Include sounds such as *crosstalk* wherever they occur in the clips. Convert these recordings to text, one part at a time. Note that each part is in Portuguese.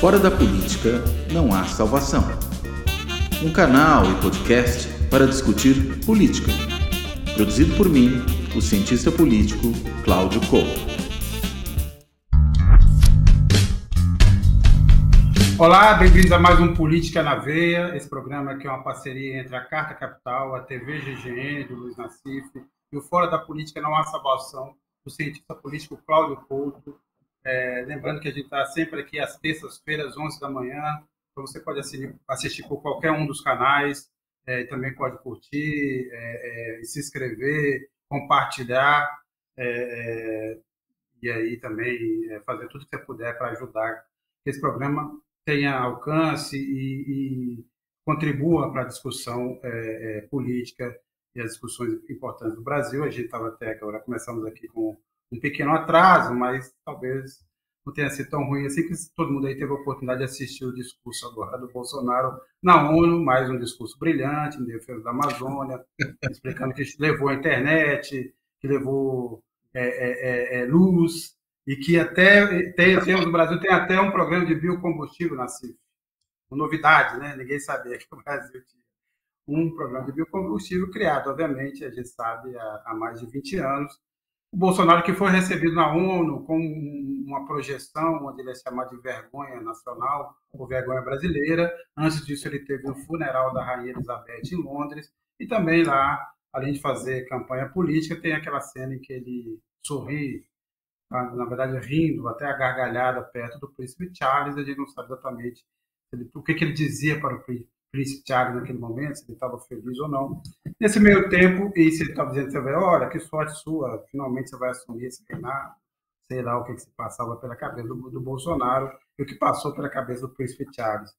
Fora da política não há salvação. Um canal e podcast para discutir política. Produzido por mim, o cientista político Cláudio Couto. Olá, bem-vindos a mais um Política na Veia. Esse programa aqui é uma parceria entre a Carta Capital, a TV GGN do Luiz Nassif e o Fora da Política Não Há Salvação, do cientista político Cláudio Couto. É, lembrando que a gente está sempre aqui às terças-feiras, 11 da manhã. Então você pode assistir, assistir por qualquer um dos canais. É, também pode curtir, é, é se inscrever, compartilhar. É, é, e aí também fazer tudo que você puder para ajudar que esse programa tenha alcance e, e contribua para a discussão política e as discussões importantes do Brasil. A gente estava até agora, começamos aqui com um pequeno atraso, mas talvez não tenha sido tão ruim assim, que todo mundo aí teve a oportunidade de assistir o discurso agora do Bolsonaro na ONU, mais um discurso brilhante em defesa da Amazônia, *laughs* explicando que levou a internet, que levou é, é, é, é luz, e que até tem, tem, no Brasil tem até um programa de biocombustível na CIF. Novidade, né? Ninguém sabia que o Brasil tinha um programa de biocombustível criado, obviamente, a gente sabe, há, há mais de 20 anos, o Bolsonaro, que foi recebido na ONU com uma projeção, onde ele é chamado de vergonha nacional ou vergonha brasileira. Antes disso, ele teve o funeral da Rainha Elizabeth em Londres. E também lá, além de fazer campanha política, tem aquela cena em que ele sorri, tá, na verdade rindo, até a gargalhada perto do príncipe Charles. A gente não sabe exatamente o que, ele dizia para o príncipe Charles naquele momento, se ele estava feliz ou não. Nesse meio tempo, e se ele estava dizendo, você vai, olha, que sorte sua, finalmente você vai assumir esse reinado, sei lá o que, que se passava pela cabeça do, do, Bolsonaro e o que passou pela cabeça do príncipe Charles.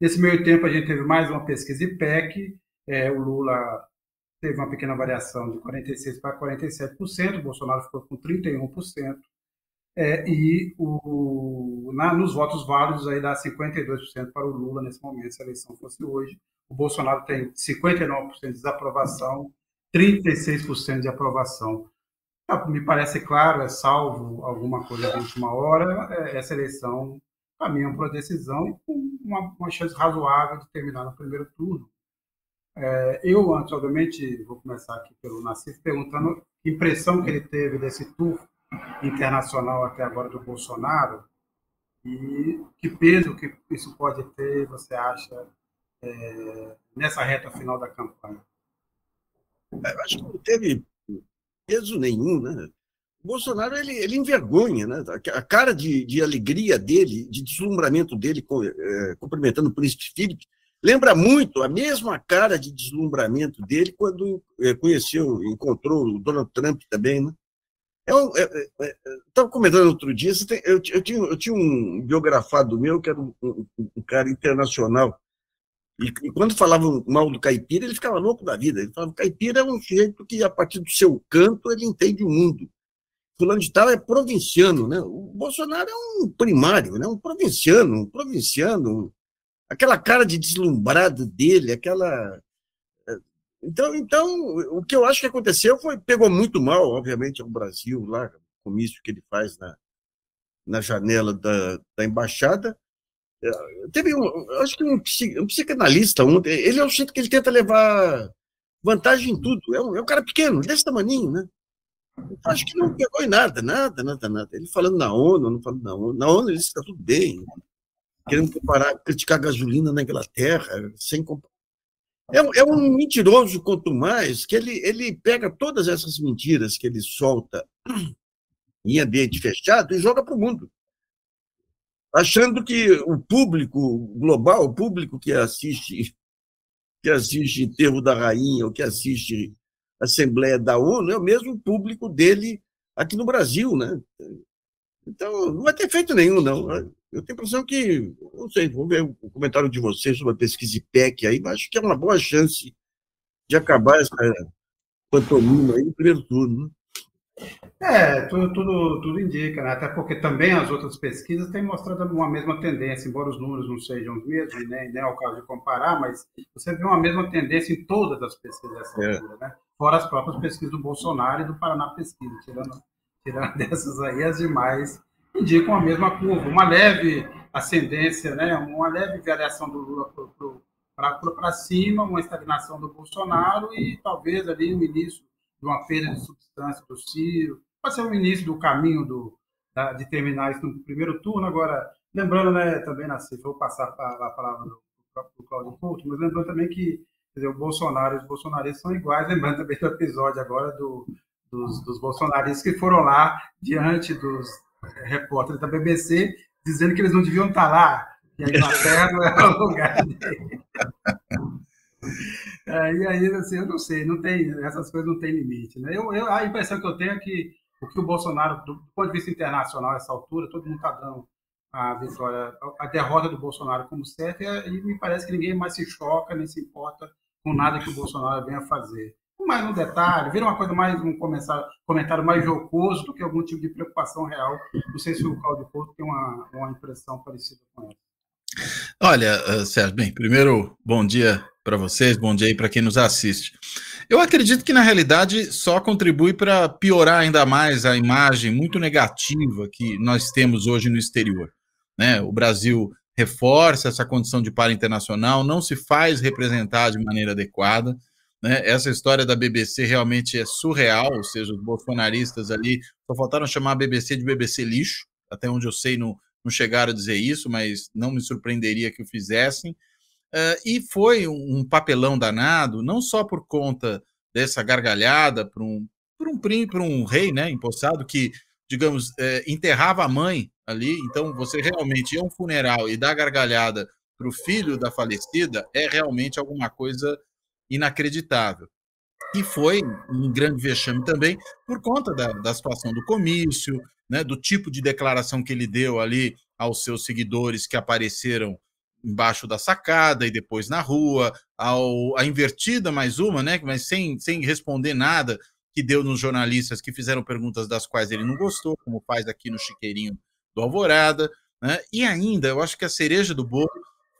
Nesse meio tempo, a gente teve mais uma pesquisa IPEC, é, o Lula teve uma pequena variação de 46% para 47%, o Bolsonaro ficou com 31%, é, e o, na, nos votos válidos aí dá 52% para o Lula nesse momento, se a eleição fosse hoje. O Bolsonaro tem 59% de desaprovação, 36% de aprovação. Ah, me parece claro, é salvo alguma coisa de última hora, é, essa eleição caminha para a decisão e com uma, uma, chance razoável de terminar no primeiro turno. É, eu, antes, obviamente, vou começar aqui pelo Nassif, perguntando que impressão que ele teve desse turno internacional até agora do Bolsonaro e que peso que isso pode ter, você acha, é, nessa reta final da campanha? É, eu acho que não teve peso nenhum, né? O Bolsonaro ele, ele envergonha, né? A cara de, de alegria dele, de deslumbramento dele, com, é, cumprimentando o príncipe Felipe, lembra muito a mesma cara de deslumbramento dele quando é, conheceu, encontrou o Donald Trump também, né? Eu estava comentando outro dia, tem, eu, eu, tinha, eu tinha um biografado meu que era um, um, um cara internacional, e, e, quando falavam mal do caipira, ele ficava louco da vida. Ele falava: caipira é um jeito que, a partir do seu canto, ele entende o mundo. Fulano de Tal é provinciano, né? O Bolsonaro é um primário, né? um provinciano, um provinciano. Aquela cara de deslumbrado dele, aquela então, então, o que eu acho que aconteceu foi, pegou muito mal, obviamente, ao Brasil, lá, o comício que ele faz na, na janela da, da embaixada. É, teve um, acho que um, um psicanalista ontem, ele é o jeito que ele tenta levar vantagem em tudo. É um, é um cara pequeno, desse tamanho, né? Acho que não pegou em nada, nada, nada, nada. Ele falando na ONU, não falando na ONU. Na ONU ele disse que está tudo bem. Querendo comparar, criticar gasolina na Inglaterra, sem comparar é, é, um mentiroso, quanto mais, que ele, ele pega todas essas mentiras que ele solta em ambiente fechado e joga para o mundo. Achando que o público global, o público que assiste que assiste Enterro da Rainha ou que assiste Assembleia da ONU é o mesmo público dele aqui no Brasil, né? Então, não vai ter feito nenhum, não. Eu tenho a impressão que, não sei, vou ver o comentário de vocês sobre a pesquisa IPEC aí, mas acho que é uma boa chance de acabar essa pantomima aí no primeiro turno. Né? É, tudo, tudo, tudo indica, né? até porque também as outras pesquisas têm mostrado uma mesma tendência, embora os números não sejam os mesmos, nem, nem é o caso de comparar, mas você vê uma mesma tendência em todas as pesquisas dessa é. altura, né? fora as próprias pesquisas do Bolsonaro e do Paraná Pesquisa, tirando, tirando *laughs* dessas aí, as demais indicam a mesma curva, uma leve ascendência, né, uma leve variação do Lula para cima, uma estagnação do Bolsonaro e talvez ali o início de uma perda de substância do Ciro. Pode ser o início do caminho do, da, de terminar isso no primeiro turno. Agora, lembrando né, também, Nassif, vou passar a, a palavra do, do Cláudio Couto, mas lembrando também que dizer, o Bolsonaro e os bolsonaristas são iguais, lembrando também do episódio agora do, dos, dos bolsonaristas que foram lá diante dos repórteres da BBC dizendo que eles não deviam estar lá, que a Inglaterra não era o lugar dele. *laughs* É, e aí, assim, eu não sei, não tem, essas coisas não têm limite. Né? Eu, eu, a impressão que eu tenho é que o que o Bolsonaro, do ponto de vista internacional, nessa altura, todo mundo está dando a vitória, a derrota do Bolsonaro como certa, e me parece que ninguém mais se choca, nem se importa com nada que o Bolsonaro venha fazer. Mais um detalhe, vira uma coisa mais, um comentário mais jocoso do que algum tipo de preocupação real. Não sei se o Claudio Porto tem uma, uma impressão parecida com essa. Olha, eh, Sérgio, bem, primeiro, bom dia para vocês, bom dia aí para quem nos assiste. Eu acredito que, na realidade, só contribui para piorar ainda mais a imagem muito negativa que nós temos hoje no exterior. Né? O Brasil reforça essa condição de par internacional, não se faz representar de maneira adequada. Né? Essa história da BBC realmente é surreal, ou seja, os bolsonaristas ali só faltaram chamar a BBC de BBC lixo, até onde eu sei não, não chegaram a dizer isso, mas não me surpreenderia que o fizessem. Uh, e foi um, papelão danado, não só por conta dessa gargalhada para um, por um, por um rei né, empossado que, digamos, é, enterrava a mãe ali. Então, você realmente ir a um funeral e dar gargalhada para o filho da falecida é realmente alguma coisa inacreditável. E foi um grande vexame também por conta da, da situação do comício, né, do tipo de declaração que ele deu ali aos seus seguidores que apareceram embaixo da sacada e depois na rua, ao, a invertida mais uma, né, mas sem, sem responder nada, que deu nos jornalistas que fizeram perguntas das quais ele não gostou, como faz aqui no Chiqueirinho do Alvorada, né? E ainda, eu acho que a cereja do bolo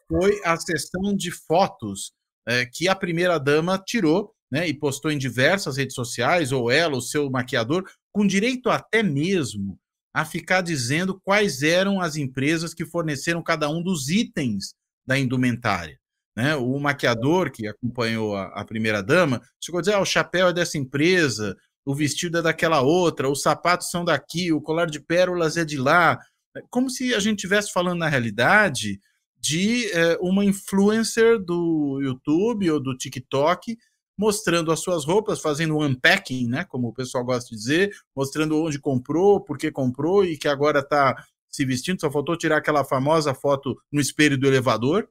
foi a sessão de fotos é, que a primeira-dama tirou né, e postou em diversas redes sociais, ou ela, o seu maquiador, com direito até mesmo a ficar dizendo quais eram as empresas que forneceram cada um dos itens da indumentária. Né? O maquiador que acompanhou a, a primeira-dama chegou a dizer: ah, o chapéu é dessa empresa, o vestido é daquela outra, os sapatos são daqui, o colar de pérolas é de lá. Como se a gente estivesse falando, na realidade, de é, uma influencer do YouTube ou do TikTok mostrando as suas roupas, fazendo um unpacking, né, como o pessoal gosta de dizer, mostrando onde comprou, por que comprou e que agora está se vestindo. Só faltou tirar aquela famosa foto no espelho do elevador,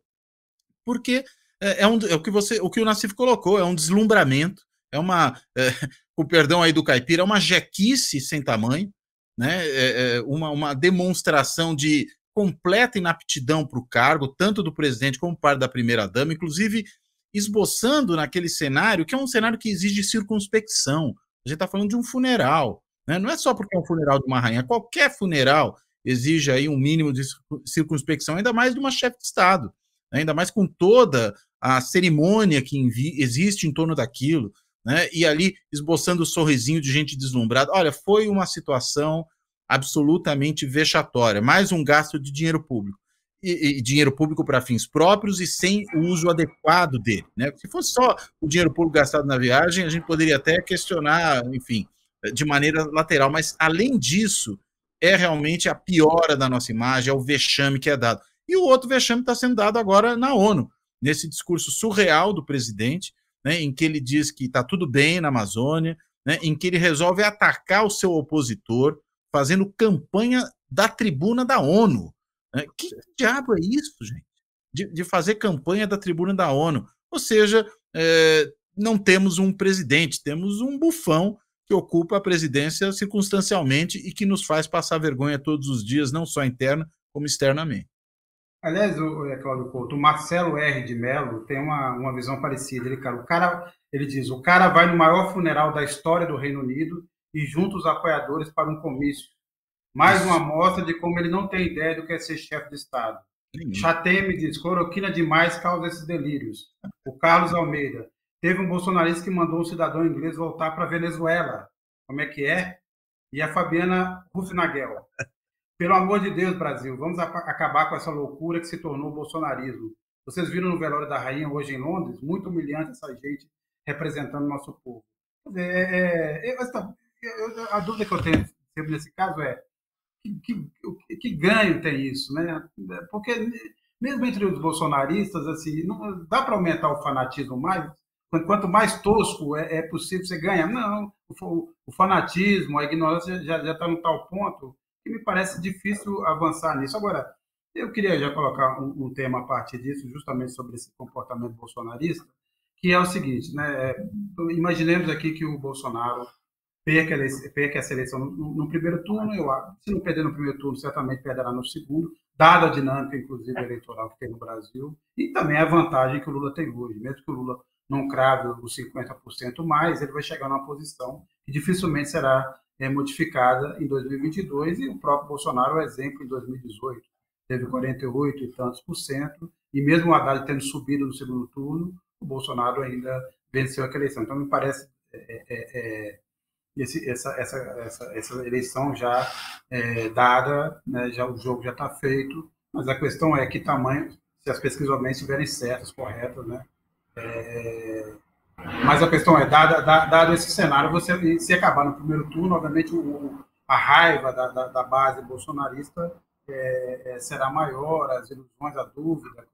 porque é, é, um, é o que você, o que o Nassif colocou, é um deslumbramento, é uma, é, *laughs* com perdão aí do caipira, é uma jequice sem tamanho, né? É, é uma, uma demonstração de completa inaptidão para o cargo, tanto do presidente como parte da primeira-dama, inclusive esboçando naquele cenário, que é um cenário que exige circunspecção. A gente está falando de um funeral, né? não é só porque é um funeral de uma rainha, qualquer funeral exige aí um mínimo de circunspecção, ainda mais de uma chefe de Estado, né? ainda mais com toda a cerimônia que existe em torno daquilo, né? E ali esboçando o sorrisinho de gente deslumbrada. Olha, foi uma situação absolutamente vexatória, mais um gasto de dinheiro público. E, e dinheiro público para fins próprios e sem o uso adequado dele. Né? Se fosse só o dinheiro público gastado na viagem, a gente poderia até questionar, enfim, de maneira lateral, mas além disso, é realmente a piora da nossa imagem, é o vexame que é dado. E o outro vexame está sendo dado agora na ONU, nesse discurso surreal do presidente, né, em que ele diz que está tudo bem na Amazônia, né, em que ele resolve atacar o seu opositor, fazendo campanha da tribuna da ONU. Né? Que diabo é isso, gente? De, de, fazer campanha da tribuna da ONU. Ou seja, é, não temos um presidente, temos um bufão que ocupa a presidência circunstancialmente e que nos faz passar vergonha todos os dias, não só interna, como externamente. Aliás, o, é, Cláudio Couto, o Marcelo R. de Mello tem uma, uma visão parecida. Ele, cara, o cara, ele diz: o cara vai no maior funeral da história do Reino Unido e junta os apoiadores para um comício. Mais uma amostra de como ele não tem ideia do que é ser chefe de Estado. Chateme diz: cloroquina demais causa esses delírios. O Carlos Almeida. Teve um bolsonarista que mandou um cidadão inglês voltar para Venezuela. Como é que é? E a Fabiana Rufnagel. Pelo amor de Deus, Brasil, vamos acabar com essa loucura que se tornou o bolsonarismo. Vocês viram no velório da rainha hoje em Londres? Muito humilhante essa gente representando o nosso povo. É, é, é, a dúvida que eu tenho sempre nesse caso é que, que, que, ganho tem isso, né? Porque mesmo entre os bolsonaristas, assim, não dá para aumentar o fanatismo mais. Quanto mais tosco é, é possível, você ganha. Não, o, o fanatismo, a ignorância já está no tal ponto que me parece difícil avançar nisso. Agora, eu queria já colocar um, um tema a partir disso, justamente sobre esse comportamento bolsonarista, que é o seguinte, né? É, imaginemos aqui que o Bolsonaro perca, perca essa eleição no, no, primeiro turno, eu, se não perder no primeiro turno, certamente perderá no segundo, dada a dinâmica, inclusive, eleitoral que tem no Brasil, e também a vantagem que o Lula tem hoje. Mesmo que o Lula não crave os 50% mais, ele vai chegar numa posição que dificilmente será é, modificada em 2022, e o próprio Bolsonaro é um exemplo em 2018. Teve 48 e tantos por cento, e mesmo o Haddad tendo subido no segundo turno, o Bolsonaro ainda venceu aquela eleição. Então, me parece é, é esse, essa, essa, essa, essa eleição já é, dada, né, já, o jogo já está feito, mas a questão é que tamanho, se as pesquisas estiverem certas, corretas, né? É, mas a questão é, dado, dado esse cenário, você se acabar no primeiro turno, obviamente o, a raiva da, da, da base bolsonarista é, é, será maior, as ilusões, a dúvida,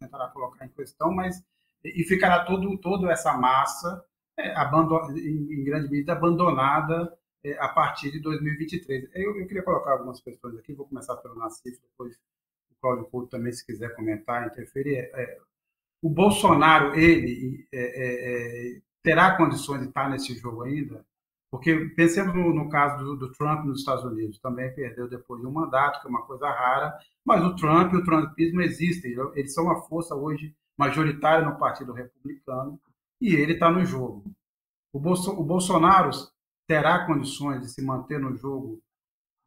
tentará colocar em questão, mas e ficará todo, toda essa massa em, em, grande medida abandonada é, a partir de 2023. Eu, eu, queria colocar algumas questões aqui, vou começar pelo Nassif, depois o Cláudio Couto também, se quiser comentar, interferir. É, o Bolsonaro, ele é, é, é, terá condições de estar nesse jogo ainda? Porque pensemos no, no caso do, do, Trump nos Estados Unidos, também perdeu depois de um mandato, que é uma coisa rara, mas o Trump e o trumpismo existem, eles são uma força hoje majoritária no Partido Republicano, e ele está no jogo. O, Bolso, o Bolsonaro terá condições de se manter no jogo,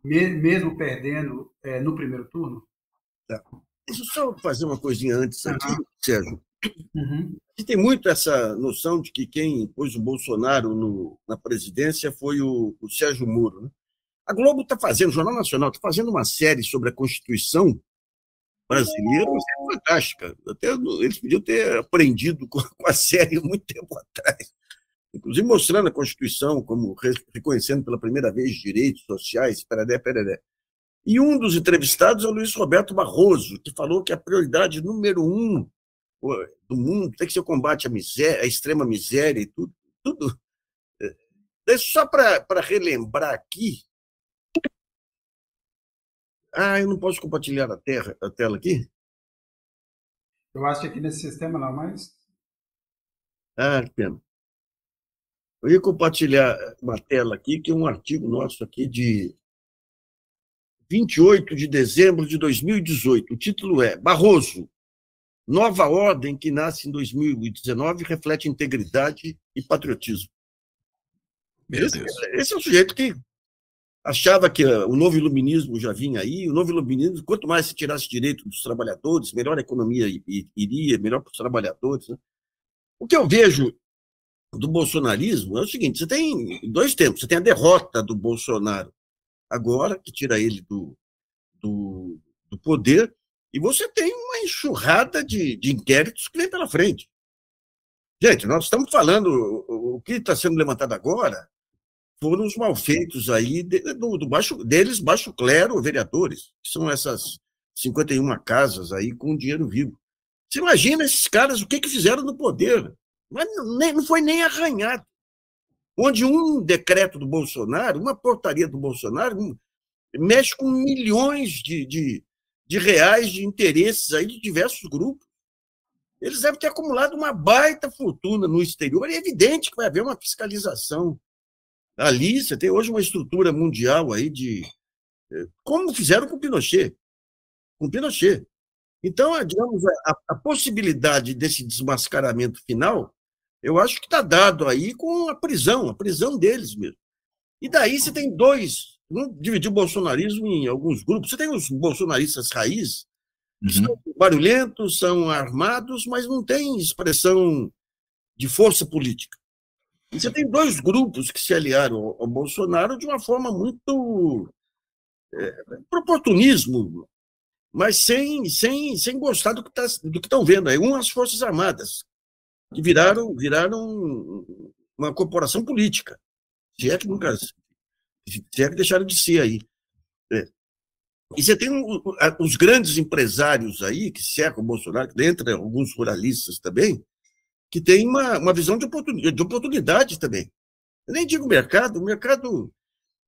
mesmo perdendo é, no primeiro turno? Tá. Deixa eu só fazer uma coisinha antes aqui, uhum. Sérgio. Uhum. Tem muito essa noção de que quem pôs o Bolsonaro no, na presidência foi o, o Sérgio Moro. Né? A Globo está fazendo, o Jornal Nacional está fazendo uma série sobre a Constituição brasileira, uma série fantástica. Até, eles podiam ter aprendido com, *laughs* com a série muito tempo atrás. Inclusive mostrando a Constituição como reconhecendo pela primeira vez direitos sociais, pereré, pereré. E um dos entrevistados é o Luiz Roberto Barroso, que falou que a prioridade número um do mundo tem que ser o combate à miséria, à extrema miséria e tudo. tudo. É, só para relembrar aqui. Ah, eu não posso compartilhar a, terra, a tela aqui? Eu acho que aqui nesse sistema não, mas. Ah, que pena. Eu ia compartilhar uma tela aqui, que é um artigo nosso aqui de 28 de dezembro de 2018. O título é Barroso, nova ordem que nasce em 2019 reflete integridade e patriotismo. Esse, esse, é o sujeito que achava que o novo iluminismo já vinha aí, o novo iluminismo, quanto mais se tirasse direito dos trabalhadores, melhor a economia iria, melhor para os trabalhadores. Né? O que eu vejo do bolsonarismo é o seguinte: você tem dois tempos, você tem a derrota do Bolsonaro agora, que tira ele do, do, do poder, e você tem uma enxurrada de, de inquéritos que vem pela frente. Gente, nós estamos falando, o, que está sendo levantado agora foram os malfeitos aí do, do, baixo, deles, baixo clero, vereadores, que são essas 51 casas aí com dinheiro vivo. Você imagina esses caras, o que, que fizeram no poder? Mas nem, não foi nem arranhado onde um decreto do Bolsonaro, uma portaria do Bolsonaro, mexe com milhões de, de, de reais de interesses aí de diversos grupos. Eles devem ter acumulado uma baita fortuna no exterior. É evidente que vai haver uma fiscalização. Ali você tem hoje uma estrutura mundial aí de. Eh, como fizeram com Pinochet. Com Pinochet. Então, digamos, a, a possibilidade desse desmascaramento final eu acho que está dado aí com a prisão, a prisão deles mesmo. E daí você tem dois, vamos dividir o bolsonarismo em alguns grupos. Você tem os bolsonaristas raiz, que uhum. são barulhentos, são armados, mas não têm expressão de força política. Você tem dois grupos que se aliaram ao Bolsonaro de uma forma muito é, por oportunismo, mas sem, sem, sem gostar do que tá, estão vendo. Aí, um, as Forças Armadas, que viraram, viraram uma corporação política. Se é que nunca. Se é que deixaram de ser aí. É. E você tem os grandes empresários aí que cercam o Bolsonaro, dentre alguns ruralistas também, que tem uma, uma visão de oportunidade, de oportunidade também. Eu nem digo mercado, o mercado.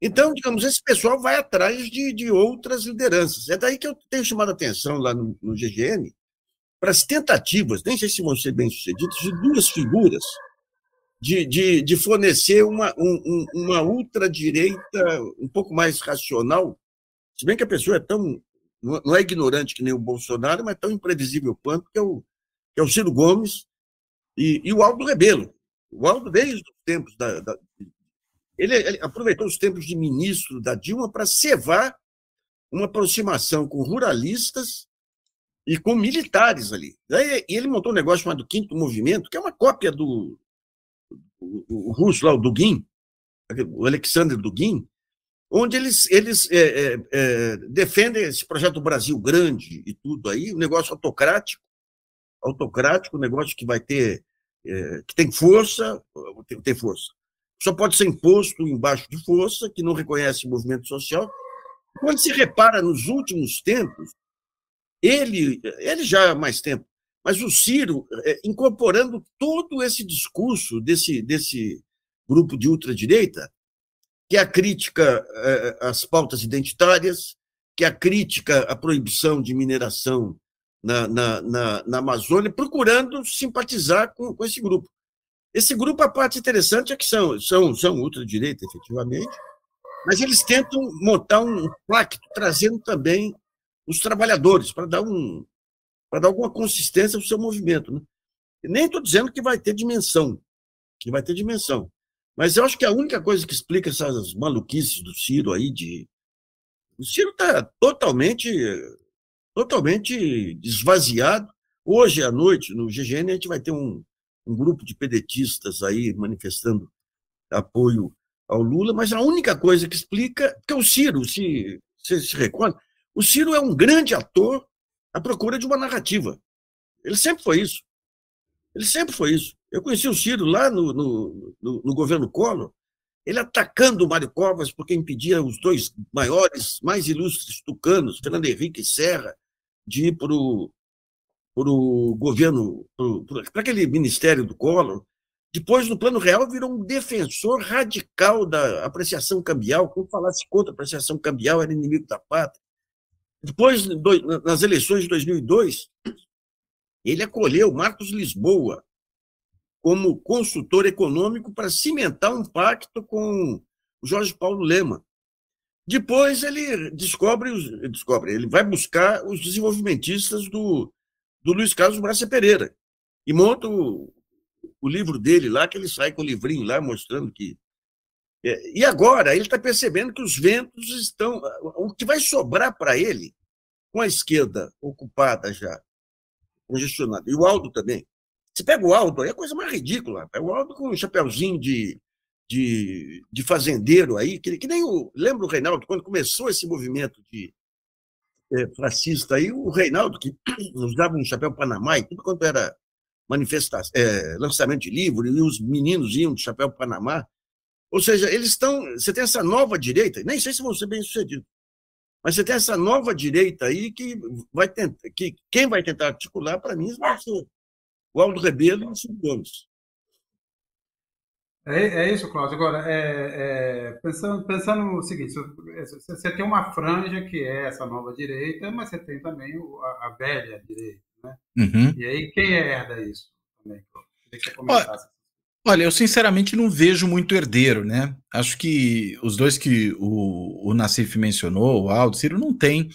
Então, digamos, esse pessoal vai atrás de, de outras lideranças. É daí que eu tenho chamado a atenção lá no, no GGN para as tentativas, nem sei se vão ser bem-sucedidas, de duas figuras de, de, de fornecer uma, um, uma ultradireita um pouco mais racional, se bem que a pessoa é tão. não é ignorante que nem o Bolsonaro, mas tão imprevisível quanto, que é o, que é o Ciro Gomes e, e o Aldo Rebelo. O Aldo, desde os tempos da. da ele, ele, aproveitou os tempos de ministro da Dilma para cevar uma aproximação com ruralistas e com militares ali. E ele montou um negócio chamado Quinto Movimento, que é uma cópia do, o, o russo lá, o Dugin, o Alexander Dugin, onde eles, eles é, é, é, defendem esse projeto do Brasil grande e tudo aí, um negócio autocrático, autocrático, um negócio que vai ter, é, que tem força, tem, tem, força. Só pode ser imposto embaixo de força, que não reconhece o movimento social. Quando se repara nos últimos tempos, ele, ele já há mais tempo, mas o Ciro, é, incorporando todo esse discurso desse, desse grupo de ultradireita, que é a crítica é, às pautas identitárias, que é a crítica à proibição de mineração na, na, na, na Amazônia, procurando simpatizar com, com esse grupo. Esse grupo, a parte interessante é que são, são, são ultradireita, efetivamente, mas eles tentam montar um pacto, trazendo também os trabalhadores, para dar um, dar alguma consistência ao seu movimento. Né? Nem estou dizendo que vai ter dimensão, que vai ter dimensão. Mas eu acho que a única coisa que explica essas maluquices do Ciro aí de. O Ciro está totalmente, totalmente esvaziado. Hoje à noite, no GGN, a gente vai ter um, um grupo de pedetistas aí manifestando apoio ao Lula, mas a única coisa que explica, porque o Ciro, se você se recorda, o Ciro é um grande ator à procura de uma narrativa. Ele sempre foi isso. Ele sempre foi isso. Eu conheci o Ciro lá no, no, no, no governo Collor, ele atacando o Mário Covas porque impedia os dois maiores, mais ilustres tucanos, Fernando Henrique e Serra, de ir para o governo, para aquele ministério do Collor. Depois, no plano real, virou um defensor radical da apreciação cambial. Como falasse contra a apreciação cambial, era inimigo da pátria. Depois, nas eleições de 2002, ele acolheu Marcos Lisboa como consultor econômico para cimentar um pacto com o Jorge Paulo Lema. Depois ele descobre, descobre ele vai buscar os desenvolvimentistas do, do Luiz Carlos Braça Pereira e monta o, o livro dele lá, que ele sai com o livrinho lá mostrando que é, e agora ele está percebendo que os ventos estão. O que vai sobrar para ele, com a esquerda ocupada já, congestionada, e o Aldo também. Você pega o Aldo, é a coisa mais ridícula. É o Aldo com um chapéuzinho de, de, de fazendeiro aí, que, que nem o. Lembra o Reinaldo, quando começou esse movimento de é, fascista aí, o Reinaldo, que *clears throat* usava um chapéu Panamá, e tudo quanto era manifestação, é, lançamento de livro, e os meninos iam de chapéu Panamá. Ou seja, eles estão. Você tem essa nova direita, nem sei se vão ser bem-sucedidos, mas você tem essa nova direita aí que vai tentar. Que, quem vai tentar articular, para mim, vai ser o Aldo Rebelo e o Silvio Gomes. É, é, isso, Cláudio. Agora, é, é, pensando, pensando no seguinte: você tem uma franja que é essa nova direita, mas você tem também a, a velha direita. Né? Uhum. E aí, quem herda isso também? Queria que você comentasse. Olha, eu sinceramente não vejo muito herdeiro, né? Acho que os dois que o, o Nassif mencionou, o Aldo, Ciro, não tem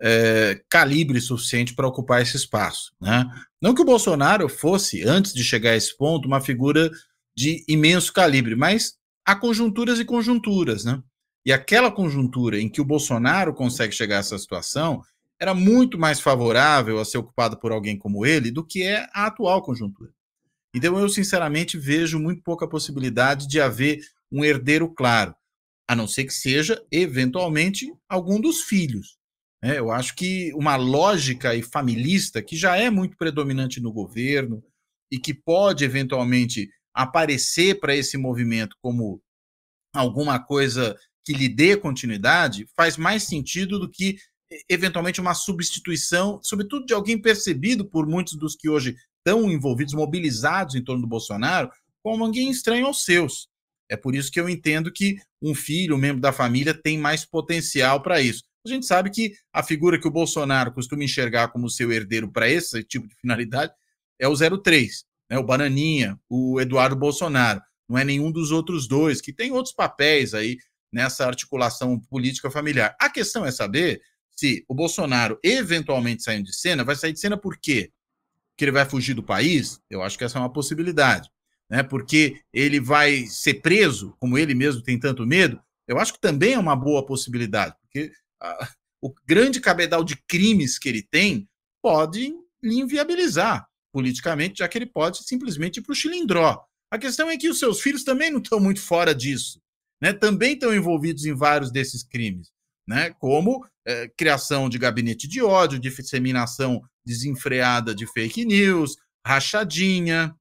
é, calibre suficiente para ocupar esse espaço, né? Não que o Bolsonaro fosse, antes de chegar a esse ponto, uma figura de imenso calibre, mas há conjunturas e conjunturas, né? E aquela conjuntura em que o Bolsonaro consegue chegar a essa situação era muito mais favorável a ser ocupado por alguém como ele do que é a atual conjuntura. Então, eu sinceramente vejo muito pouca possibilidade de haver um herdeiro claro. a não ser que seja, eventualmente, algum dos filhos. É, eu acho que uma lógica e familista, que já é muito predominante no governo e que pode, eventualmente, aparecer para esse movimento como alguma coisa que lhe dê continuidade, faz mais sentido do que eventualmente uma substituição, sobretudo de alguém percebido por muitos dos que hoje estão envolvidos, mobilizados em torno do Bolsonaro, como alguém estranho aos seus. É por isso que eu entendo que um filho, um membro da família, tem mais potencial para isso. A gente sabe que a figura que o Bolsonaro costuma enxergar como seu herdeiro para esse tipo de finalidade é o 03, né? o Bananinha, o Eduardo Bolsonaro. Não é nenhum dos outros dois, que tem outros papéis aí nessa articulação política familiar. A questão é saber se o Bolsonaro eventualmente saindo de cena, vai sair de cena por quê? Porque ele vai fugir do país? Eu acho que essa é uma possibilidade. Né? Porque ele vai ser preso, como ele mesmo tem tanto medo? Eu acho que também é uma boa possibilidade, porque o grande cabedal de crimes que ele tem pode lhe inviabilizar politicamente, já que ele pode simplesmente ir para o chilindró. A questão é que os seus filhos também não estão muito fora disso, né? também estão envolvidos em vários desses crimes né? como é, criação de gabinete de ódio, disseminação desenfreada de fake news, rachadinha,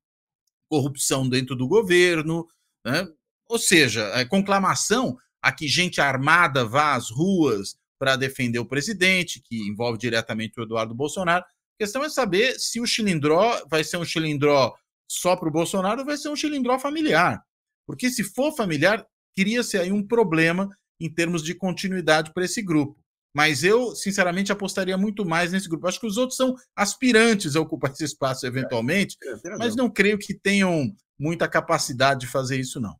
corrupção dentro do governo, né? ou seja, é, conclamação a que gente armada vá às ruas para defender o presidente, que envolve diretamente o Eduardo Bolsonaro. A questão é saber se o chilindró vai ser um chilindró só para o Bolsonaro ou vai ser um chilindró familiar. Porque se for familiar, cria-se aí um problema em termos de continuidade para esse grupo. Mas eu, sinceramente, apostaria muito mais nesse grupo. Acho que os outros são aspirantes a ocupar esse espaço eventualmente, é, é, mas não creio que tenham muita capacidade de fazer isso, não.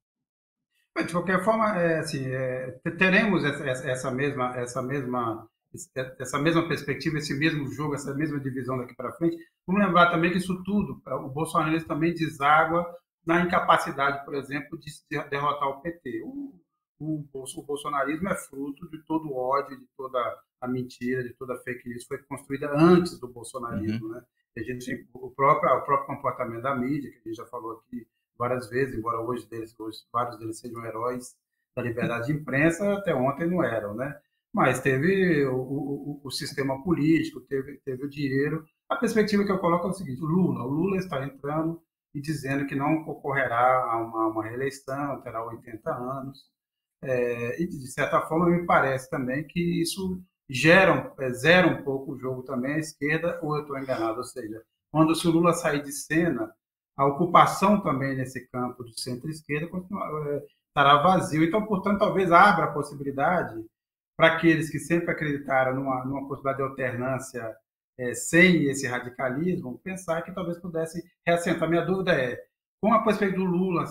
De qualquer forma, é, assim, é, teremos essa, essa, mesma, essa, mesma, essa mesma perspectiva, esse mesmo jogo, essa mesma divisão daqui para frente. Vamos lembrar também que isso tudo, o Bolsonaro também deságua na incapacidade, por exemplo, de derrotar o PT. O o, o bolsonarismo é fruto de todo o ódio, de toda a mentira, de toda a fake news foi construída antes do bolsonarismo, uhum. né? A gente, o próprio, o próprio comportamento da mídia, que a gente já falou aqui várias vezes, embora hoje, deles, hoje vários deles sejam heróis da liberdade de imprensa, até ontem não eram, né? Mas teve o, o, o, sistema político, teve, teve o dinheiro. A perspectiva que eu coloco é o seguinte: o Lula, o Lula está entrando e dizendo que não concorrerá a uma, uma reeleição, terá 80 anos. É, e, de certa forma, me parece também que isso gera, é, zera um pouco o jogo também à esquerda, ou eu estou enganado? Ou seja, quando o Lula sair de cena, a ocupação também nesse campo de centro-esquerda é, estará vazio. Então, portanto, talvez abra a possibilidade para aqueles que sempre acreditaram numa, numa possibilidade de alternância é, sem esse radicalismo, pensar que talvez pudesse reassentar. Minha dúvida é, com a perspectiva do Lula,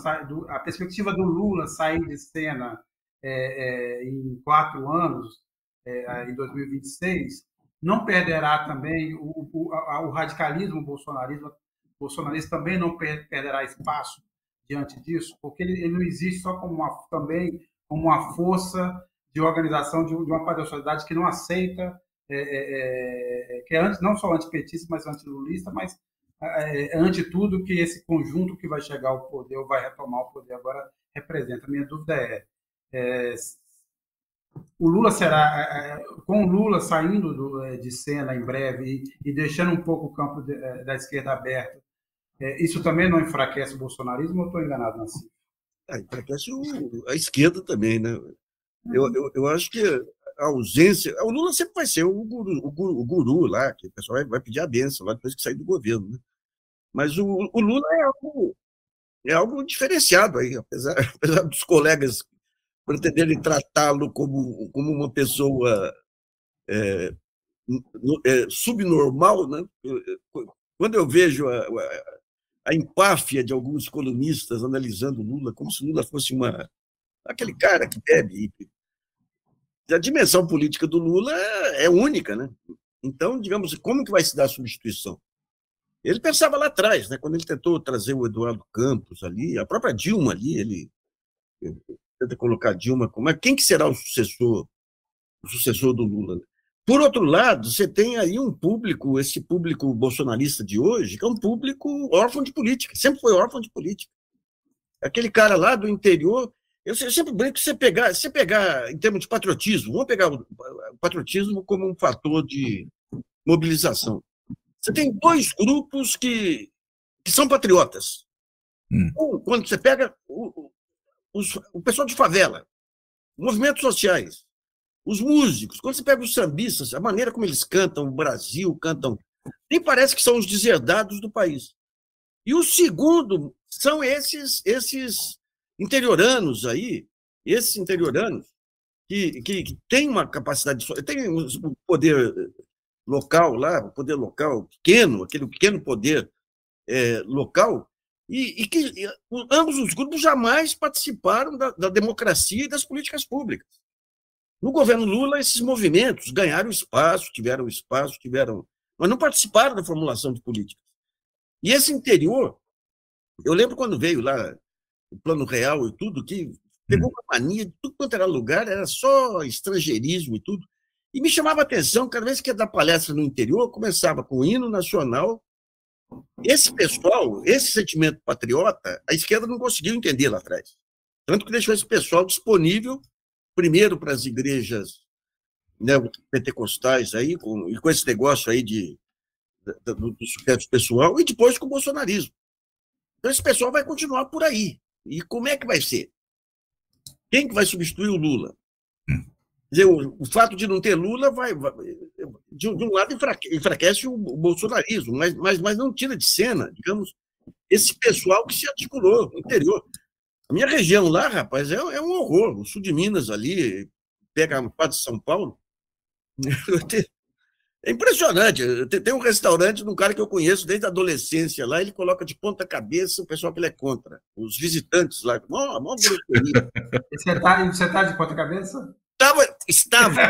a perspectiva do Lula sair de cena é, é, em quatro anos, é, em 2026, não perderá também o, o, o radicalismo bolsonarismo, bolsonarista também não perderá espaço diante disso, porque ele, ele não existe só como uma, também como uma força de organização de, de uma parte da sociedade que não aceita, é, é, é que é antes, não só antipetista, mas antilulista, mas é, ante tudo que esse conjunto que vai chegar ao poder ou vai retomar o poder agora representa. Minha dúvida é, é, o Lula será, é, é, com o Lula saindo do, é, de cena em breve e, e, deixando um pouco o campo de, da esquerda aberto, é, isso também não enfraquece o bolsonarismo ou estou enganado, Nancy? É, enfraquece o, a esquerda também, né? Eu, eu, eu, acho que a ausência. O Lula sempre vai ser o guru, o guru, o guru lá, que o pessoal vai, vai, pedir a benção lá depois que sair do governo, né? Mas o, o Lula é algo, é algo diferenciado aí, apesar, *laughs* apesar dos colegas pretenderem tratá-lo como, como uma pessoa é, é, subnormal, né? quando eu vejo a, a, a, empáfia de alguns colunistas analisando Lula como se Lula fosse uma aquele cara que bebe. A dimensão política do Lula é única, né? Então, digamos, como que vai se dar a substituição? Ele pensava lá atrás, né? Quando ele tentou trazer o Eduardo Campos ali, a própria Dilma ali, ele tenta colocar Dilma como é quem que será o sucessor, o sucessor do Lula. Por outro lado, você tem aí um público, esse público bolsonarista de hoje, que é um público órfão de política, sempre foi órfão de política. Aquele cara lá do interior Eu sempre brinco que você pegar, você pegar, em termos de patriotismo, vamos pegar o patriotismo como um fator de mobilização. Você tem dois grupos que, que são patriotas. Hum. Um, quando você pega o, o, o pessoal de favela, movimentos sociais, os músicos, quando você pega os sambistas, a maneira como eles cantam o Brasil, cantam, nem parece que são os deserdados do país. E o segundo são esses esses interioranos aí, esses interioranos que, que, que têm uma capacidade, de, tem um poder local lá, o poder local pequeno, aquele pequeno poder é, local, e, e, que e, ambos os grupos jamais participaram da, da, democracia e das políticas públicas. No governo Lula, esses movimentos ganharam espaço, tiveram espaço, tiveram, mas não participaram da formulação de políticas. E esse interior, eu lembro quando veio lá o Plano Real e tudo, que pegou uma mania de tudo quanto era lugar, era só estrangeirismo e tudo. E me chamava a atenção, cada vez que ia dar palestra no interior, começava com o hino nacional. Esse pessoal, esse sentimento patriota, a esquerda não conseguiu entender lá atrás. Tanto que deixou esse pessoal disponível, primeiro para as igrejas né, pentecostais aí, com, e com esse negócio aí de, do, do sucesso pessoal, e depois com o bolsonarismo. Então esse pessoal vai continuar por aí. E como é que vai ser? Quem que vai substituir o Lula? Hum. Dizer, o, o, fato de não ter Lula vai, vai de, de, um lado enfraquece, enfraquece o, o, bolsonarismo, mas, mas, mas não tira de cena, digamos, esse pessoal que se articulou no interior. A minha região lá, rapaz, é, é um horror. O sul de Minas ali, pega a parte de São Paulo. *laughs* É impressionante. Tem um restaurante de um cara que eu conheço desde a adolescência lá, ele coloca de ponta cabeça o pessoal que ele é contra. Os visitantes lá. Mó, mó você está você tá de ponta cabeça? Estava, estava.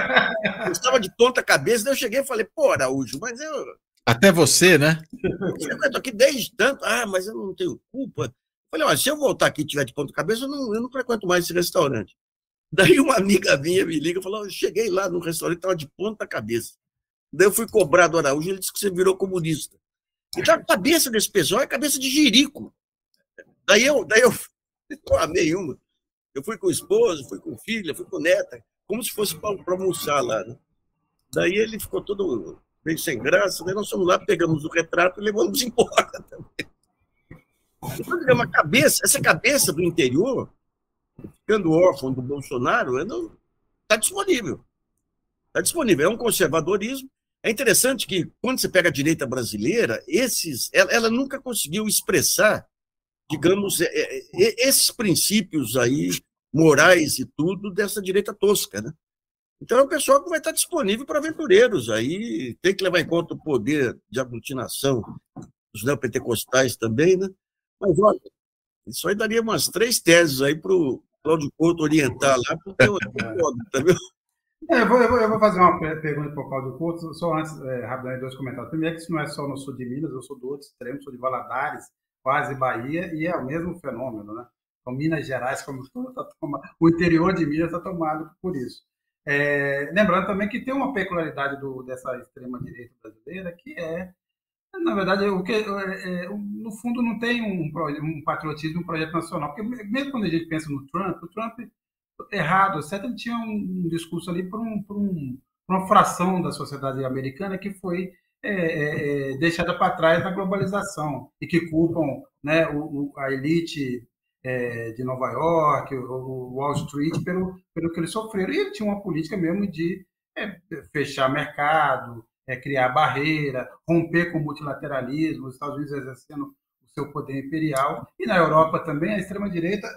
eu estava de ponta cabeça, daí eu cheguei e falei, pô, Araújo, mas eu. Até você, né? Eu estou aqui desde tanto. Ah, mas eu não tenho culpa. Eu falei, olha, se eu voltar aqui e tiver de ponta cabeça, eu não, eu não frequento mais esse restaurante. *laughs* Daí uma amiga minha me liga e falou: eu cheguei lá no restaurante, estava de ponta cabeça. Daí eu fui cobrar do Araújo, ele disse que você virou comunista. Então a cabeça desse pessoal é cabeça de jirico. Daí eu, daí eu não amei uma. Eu fui com o esposo, fui com filha, fui com neta, como se fosse para almoçar lá. Né? Daí ele ficou todo meio sem graça, daí nós fomos lá, pegamos o retrato e levamos embora *laughs* também. Então, uma cabeça, essa cabeça do interior, ficando órfão do Bolsonaro, está disponível. Está disponível. É um conservadorismo é interessante que, quando você pega a direita brasileira, esses, ela, ela nunca conseguiu expressar, digamos, é, é, é, esses princípios aí, morais e tudo, dessa direita tosca. Né? Então, é um pessoal que vai estar disponível para aventureiros. Aí tem que levar em conta o poder de aglutinação dos neopentecostais também. Né? Mas, olha, isso aí daria umas três teses aí para o Cláudio Couto orientar lá, porque eu, *laughs* tá vendo? É, eu, vou, eu, vou, fazer uma pergunta para o Claudio Couto, só antes, é, rapidamente, dois comentários. Primeiro, que isso não é só no sul de Minas, eu sou do outro extremo, sou de Valadares, quase Bahia, e é o mesmo fenômeno, né? Então, Minas Gerais, como *laughs* tá o interior de Minas está tomado por isso. É, lembrando também que tem uma peculiaridade do, dessa extrema-direita brasileira, que é, na verdade, o que, é, é no fundo não tem um, um patriotismo, um projeto nacional. Porque mesmo quando a gente pensa no Trump, o Trump errado, certo? Ele tinha um, discurso ali para um, um, uma fração da sociedade americana que foi é, é, é deixada para trás na globalização e que culpam né, o, a elite é, de Nova York, o, o, Wall Street, pelo, pelo que eles sofreram. E ele tinha uma política mesmo de é, fechar mercado, é, criar barreira, romper com o multilateralismo, os Estados Unidos exercendo o seu poder imperial. E na Europa também, a extrema-direita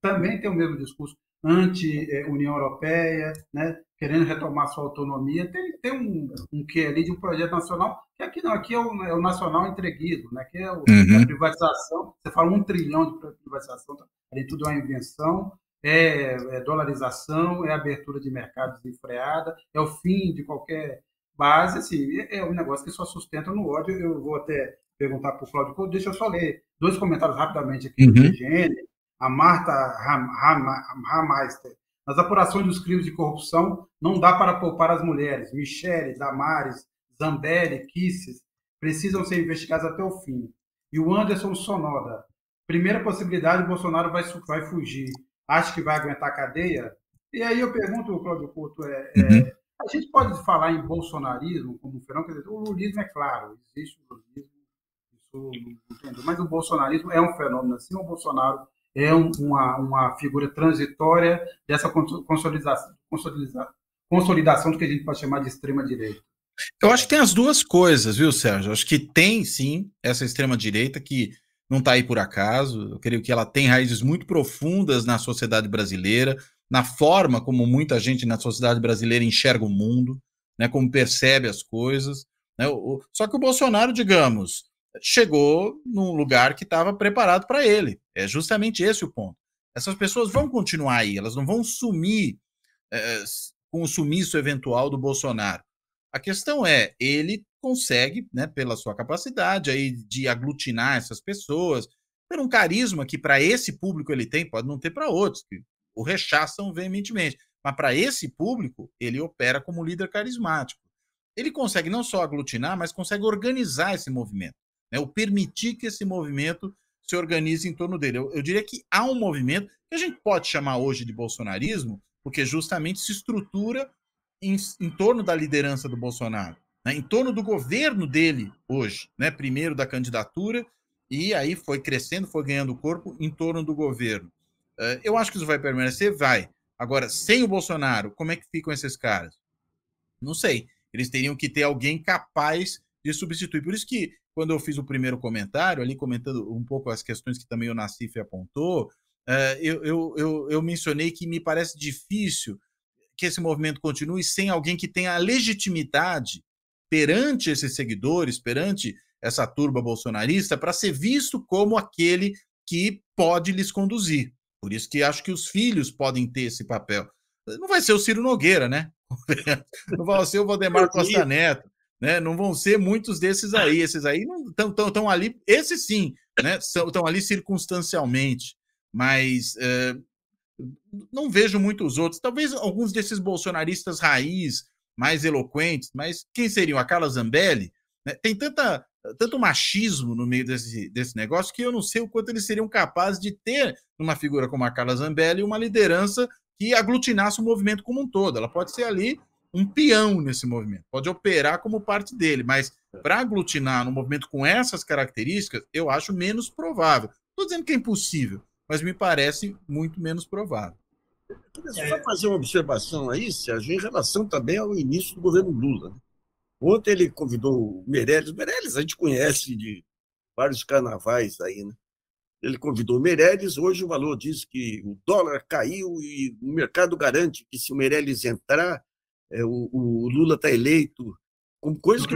também tem o mesmo discurso anti-União Europeia, né, querendo retomar sua autonomia, tem, tem um, um quê ali de um projeto nacional, que aqui não, aqui é o, é o nacional entreguido, né, que é o, uhum. a privatização, você fala um trilhão de privatização, ali tudo é uma invenção, é, é, dolarização, é abertura de mercado desenfreada, é o fim de qualquer base, assim, é, um negócio que só sustenta no ódio, eu vou até perguntar para o Cláudio, deixa eu só ler dois comentários rapidamente aqui uhum. do IGN, a Marta Hameister. Nas apurações dos crimes de corrupção, não dá para poupar as mulheres. Michele, Damares, Zambelli, Kisses precisam ser investigadas até o fim. E o Anderson Sonoda. Primeira possibilidade, o Bolsonaro vai, vai fugir. acha que vai aguentar a cadeia. E aí eu pergunto, Cláudio Couto, é, é uhum. A gente pode falar em bolsonarismo como um fenômeno? Quer dizer, o lulismo é claro, existe o lulismo, isso mas o bolsonarismo é um fenômeno assim, o Bolsonaro é um, uma, uma figura transitória dessa consolidação, consolidação, do que a gente pode chamar de extrema-direita. Eu acho que tem as duas coisas, viu, Sérgio? Acho que tem, sim, essa extrema-direita que não está aí por acaso. Eu creio que ela tem raízes muito profundas na sociedade brasileira, na forma como muita gente na sociedade brasileira enxerga o mundo, né, como percebe as coisas. Né? Só que o Bolsonaro, digamos, chegou num lugar que estava preparado para ele. É justamente esse o ponto. Essas pessoas vão continuar aí, elas não vão sumir é, com o sumiço eventual do Bolsonaro. A questão é, ele consegue, né, pela sua capacidade aí de aglutinar essas pessoas, por um carisma que para esse público ele tem, pode não ter para outros, que o rechaçam veementemente, mas para esse público ele opera como líder carismático. Ele consegue não só aglutinar, mas consegue organizar esse movimento né, o permitir que esse movimento se organize em torno dele. Eu, eu, diria que há um movimento que a gente pode chamar hoje de bolsonarismo, porque justamente se estrutura em, em torno da liderança do Bolsonaro, né, em torno do governo dele hoje, né, primeiro da candidatura, e aí foi crescendo, foi ganhando corpo em torno do governo. Eu acho que isso vai permanecer? Vai. Agora, sem o Bolsonaro, como é que ficam esses caras? Não sei. Eles teriam que ter alguém capaz de substituir. Por isso que quando eu fiz o primeiro comentário, ali comentando um pouco as questões que também o Nassif apontou, eu, eu, eu, eu mencionei que me parece difícil que esse movimento continue sem alguém que tenha a legitimidade perante esses seguidores, perante essa turba bolsonarista, para ser visto como aquele que pode lhes conduzir. Por isso que acho que os filhos podem ter esse papel. Não vai ser o Ciro Nogueira, né? *laughs* Não vai ser o Valdemar Costa Neto né? Não vão ser muitos desses aí. Esses aí estão ali, esses sim, né? Estão ali circunstancialmente, mas é, não vejo muitos outros. Talvez alguns desses bolsonaristas raiz, mais eloquentes, mas quem seriam? A Carla Zambelli? Né? Tem tanta, tanto machismo no meio desse, desse negócio que eu não sei o quanto eles seriam capazes de ter, numa figura como a Carla Zambelli, uma liderança que aglutinasse o movimento como um todo. Ela pode ser ali um peão nesse movimento, pode operar como parte dele, mas para aglutinar no movimento com essas características, eu acho menos provável. Estou dizendo que é impossível, mas me parece muito menos provável. Só fazer uma observação aí, Sérgio, em relação também ao início do governo Lula. Ontem ele convidou o Meirelles. O Meirelles a gente conhece de vários carnavais aí, né? Ele convidou o Meirelles. Hoje o valor diz que o dólar caiu e o mercado garante que se o Meirelles entrar, é, o, o, Lula está eleito, com coisa que,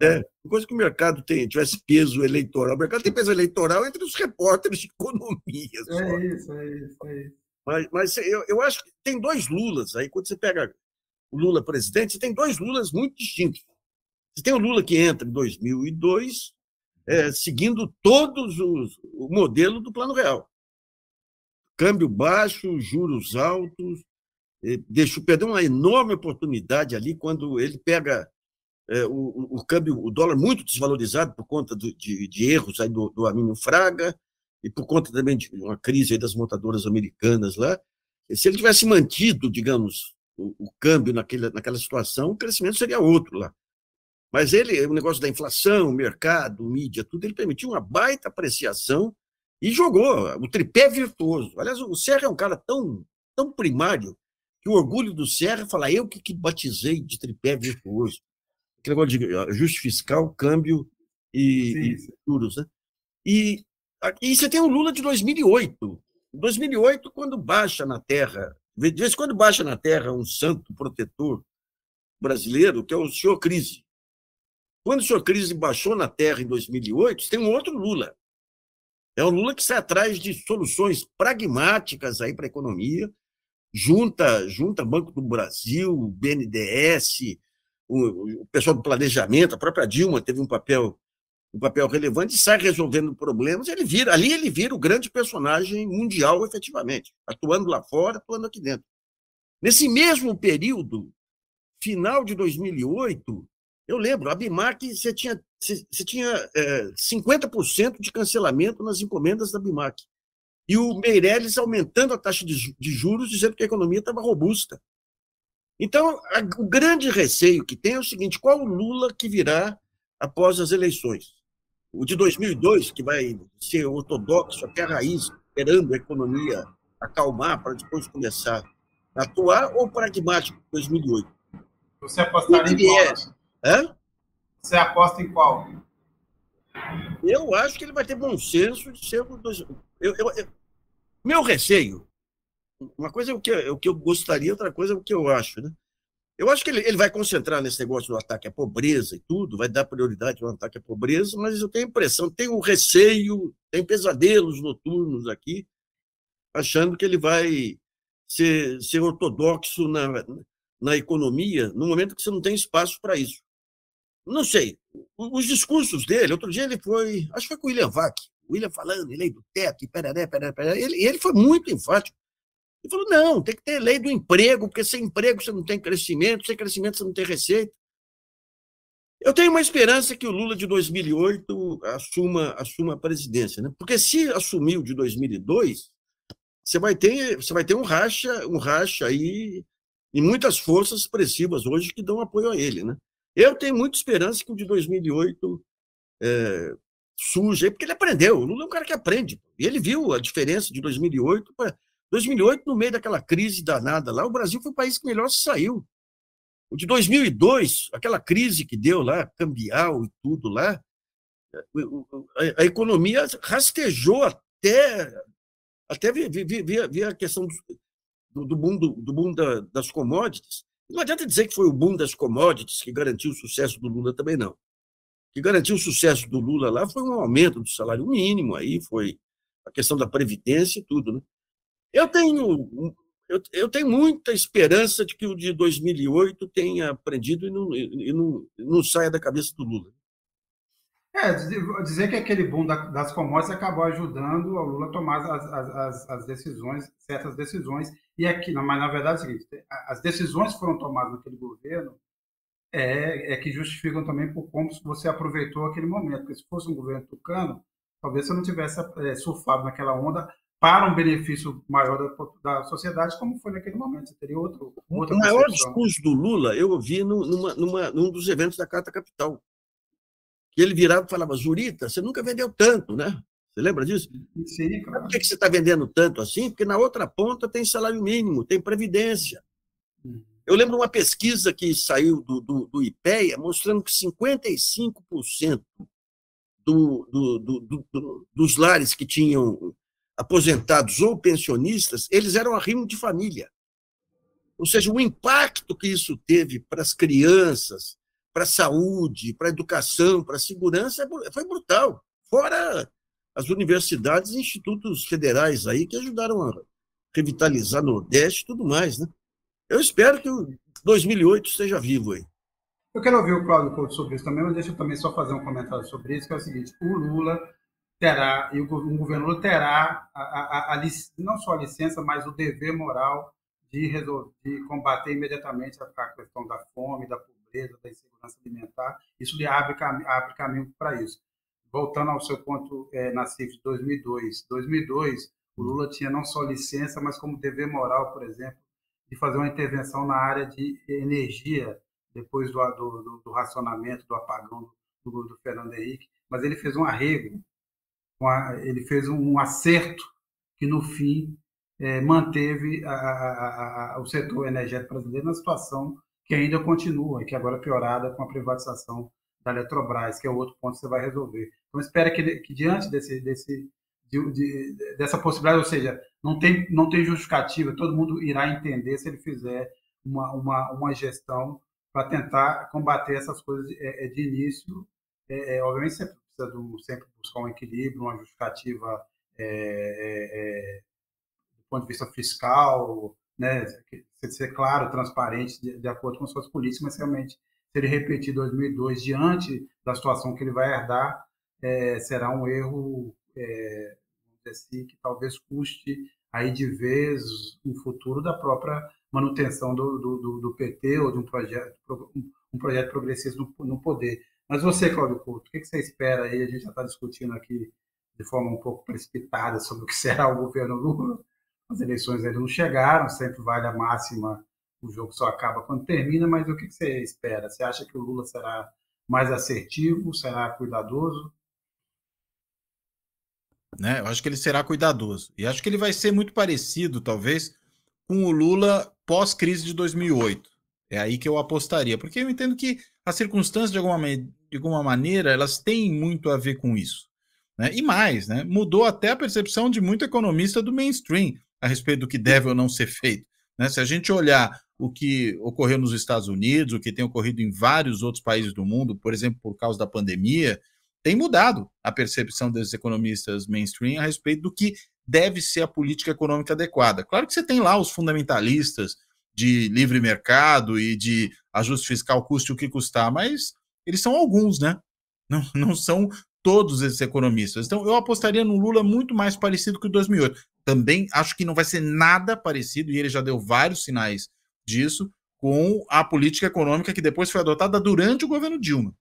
é, coisa que o mercado tem, tivesse peso eleitoral. O mercado tem peso eleitoral entre os repórteres de economia. É só. isso, é isso, é isso. Mas, mas eu, eu acho que tem dois Lulas aí. Quando você pega o Lula presidente, você tem dois Lulas muito distintos. Você tem o Lula que entra em 2002, é, seguindo todos os o modelo do Plano Real. Câmbio baixo, juros altos, deixou perder uma enorme oportunidade ali quando ele pega é, o, o, câmbio, o dólar muito desvalorizado por conta do, de, de, erros aí do, do Arminio Fraga e por conta também de uma crise das montadoras americanas lá. Se ele tivesse mantido, digamos, o, o câmbio naquele, naquela situação, o crescimento seria outro lá. Mas ele, o negócio da inflação, mercado, mídia, tudo, ele permitiu uma baita apreciação e jogou o tripé virtuoso. Aliás, o Serra é um cara tão, tão primário que o orgulho do Serra é falar, eu que, que batizei de tripé virtuoso. Aquele negócio de ajuste fiscal, câmbio e, sim, juros. Né? E, e você tem o Lula de 2008. Em 2008, quando baixa na Terra, de vez em quando baixa na Terra um santo protetor brasileiro, que é o senhor Crise. Quando o senhor Crise baixou na Terra em 2008, tem um outro Lula. É o Lula que sai atrás de soluções pragmáticas aí para a economia, junta, junta Banco do Brasil, BNDES, o, o pessoal do planejamento, a própria Dilma teve um papel um papel relevante e sai resolvendo problemas, ele vira, ali ele vira o grande personagem mundial efetivamente, atuando lá fora, atuando aqui dentro. Nesse mesmo período, final de 2008, eu lembro, a Bimac, você tinha, você tinha é, 50% de cancelamento nas encomendas da Bimac. e o Meirelles aumentando a taxa de, de juros, dizendo que a economia estava robusta. Então, a, o grande receio que tem é o seguinte: qual o Lula que virá após as eleições? O de 2002, que vai ser ortodoxo até a raiz, esperando a economia acalmar para depois começar a atuar, ou pragmático, 2008? Você apostaria em qual? É? Hã? Você aposta em qual? Eu acho que ele vai ter bom senso de ser. Eu, eu, eu, meu receio, uma coisa é o que, é o que eu gostaria, outra coisa é o que eu acho. Né? Eu acho que ele, ele vai concentrar nesse negócio do ataque à pobreza e tudo, vai dar prioridade ao ataque à pobreza, mas eu tenho a impressão, tenho receio, tenho pesadelos noturnos aqui, achando que ele vai ser, ser ortodoxo na, na economia, no momento que você não tem espaço para isso. Não sei. Os discursos dele, outro dia ele foi, acho que foi com o William Vac, o William falando, lei do teto, e peraré, peraré. Ele, ele foi muito enfático. Ele falou: não, tem que ter lei do emprego, porque sem emprego você não tem crescimento, sem crescimento você não tem receita. Eu tenho uma esperança que o Lula de 2008 assuma, assuma a presidência, né? porque se assumiu de 2002, você vai ter, você vai ter um racha, um racha aí e muitas forças expressivas hoje que dão apoio a ele. Né? Eu tenho muita esperança que o de 2008 é, surja, porque ele aprendeu. O Lula é um cara que aprende. E ele viu a diferença de 2008 para 2008, no meio daquela crise danada lá, o Brasil foi o país que melhor saiu. O de 2002, aquela crise que deu lá, cambial e tudo lá, a, economia rastejou até até via, a questão do, do boom, do, do boom da, das commodities. Não adianta dizer que foi o boom das commodities que garantiu o sucesso do Lula também, não. O que garantiu o sucesso do Lula lá foi um aumento do salário mínimo, aí foi a questão da previdência e tudo. Né? Eu tenho, eu, eu tenho muita esperança de que o de 2008 tenha aprendido e não, e não, não saia da cabeça do Lula. É, dizer que aquele boom das commodities acabou ajudando o Lula a tomar as, as, as, decisões, certas decisões, e aqui, mas na verdade é o seguinte, as decisões que foram tomadas naquele governo é, é que justificam também por como você aproveitou aquele momento, porque se fosse um governo tucano, talvez você não tivesse é, surfado naquela onda para um benefício maior da, da sociedade, como foi naquele momento, você teria outro, outra O maior discurso do Lula eu ouvi numa, numa, num dos eventos da Carta Capital, que ele virava e falava, Zurita, você nunca vendeu tanto, né? Você lembra disso? Sim, claro. Por que você está vendendo tanto assim? Porque na outra ponta tem salário mínimo, tem previdência. Uhum. Eu lembro uma pesquisa que saiu do, do, do IPEA mostrando que 55% do, do, do, dos lares que tinham aposentados ou pensionistas, eles eram arrimo de família. Ou seja, o impacto que isso teve para as crianças, para a saúde, para a educação, para a segurança, é foi brutal. Fora as universidades e institutos federais aí que ajudaram a revitalizar Nordeste e tudo mais, né? Eu espero que o 2008 esteja vivo aí. Eu quero ouvir o Cláudio sobre isso também, mas deixa eu também só fazer um comentário sobre isso, que é o seguinte, o Lula terá, e o, governo Lula terá a, a, a, não só a licença, mas o dever moral de, resolver, de combater imediatamente a questão da fome, da pobreza, da insegurança alimentar. Isso lhe abre, abre caminho para isso. Voltando ao seu ponto é, na CIF de 2002. 2002, o Lula tinha não só licença, mas como dever moral, por exemplo, de fazer uma intervenção na área de energia, depois do, do, do racionamento, do apagão do, do Fernando Henrique, mas ele fez um arrego, ele fez um acerto que, no fim, é, manteve a, a, a, o setor energético brasileiro na situação que ainda continua, e que agora é piorada com a privatização da Eletrobras, que é outro ponto que você vai resolver. Então, espera que, que diante desse, desse, de, de, dessa possibilidade, ou seja, não tem, não tem justificativa, todo mundo irá entender se ele fizer uma, uma, uma gestão para tentar combater essas coisas é, é de início. É, é, obviamente, precisa do, sempre buscar um equilíbrio, uma justificativa é, é, do ponto de vista fiscal, né, ser claro, transparente, de, de acordo com suas políticas, mas realmente, se ele repetir 2002 diante da situação que ele vai herdar, é, será um erro, é, assim, que talvez custe aí de vez um futuro da própria manutenção do, do, do PT ou de um projeto, um projeto progressista no, no poder. Mas você, Cláudio Couto, o que você espera aí? A gente já está discutindo aqui de forma um pouco precipitada sobre o que *laughs* será o governo Lula. As eleições ainda não chegaram, sempre vale a máxima, o jogo só acaba quando termina, mas o que você espera? Você acha que o Lula será mais assertivo, será cuidadoso? Né? Eu acho que ele será cuidadoso. E acho que ele vai ser muito parecido, talvez, com o Lula pós-crise de 2008. É aí que eu apostaria, porque eu entendo que as circunstâncias, de alguma, de alguma maneira, elas têm muito a ver com isso. Né? E mais, né? mudou até a percepção de muito economista do mainstream a respeito do que deve ou não ser feito. Né? Se a gente olhar o que ocorreu nos Estados Unidos, o que tem ocorrido em vários outros países do mundo, por exemplo, por causa da pandemia, tem mudado a percepção desses economistas mainstream a respeito do que deve ser a política econômica adequada. Claro que você tem lá os fundamentalistas de livre mercado e de ajuste fiscal custe o que custar, mas eles são alguns, né? Não, *laughs* não são todos esses economistas. Então, eu apostaria no Lula muito mais parecido que o 2008. Também acho que não vai ser nada parecido, e ele já deu vários sinais disso, com a política econômica que depois foi adotada durante o governo Dilma.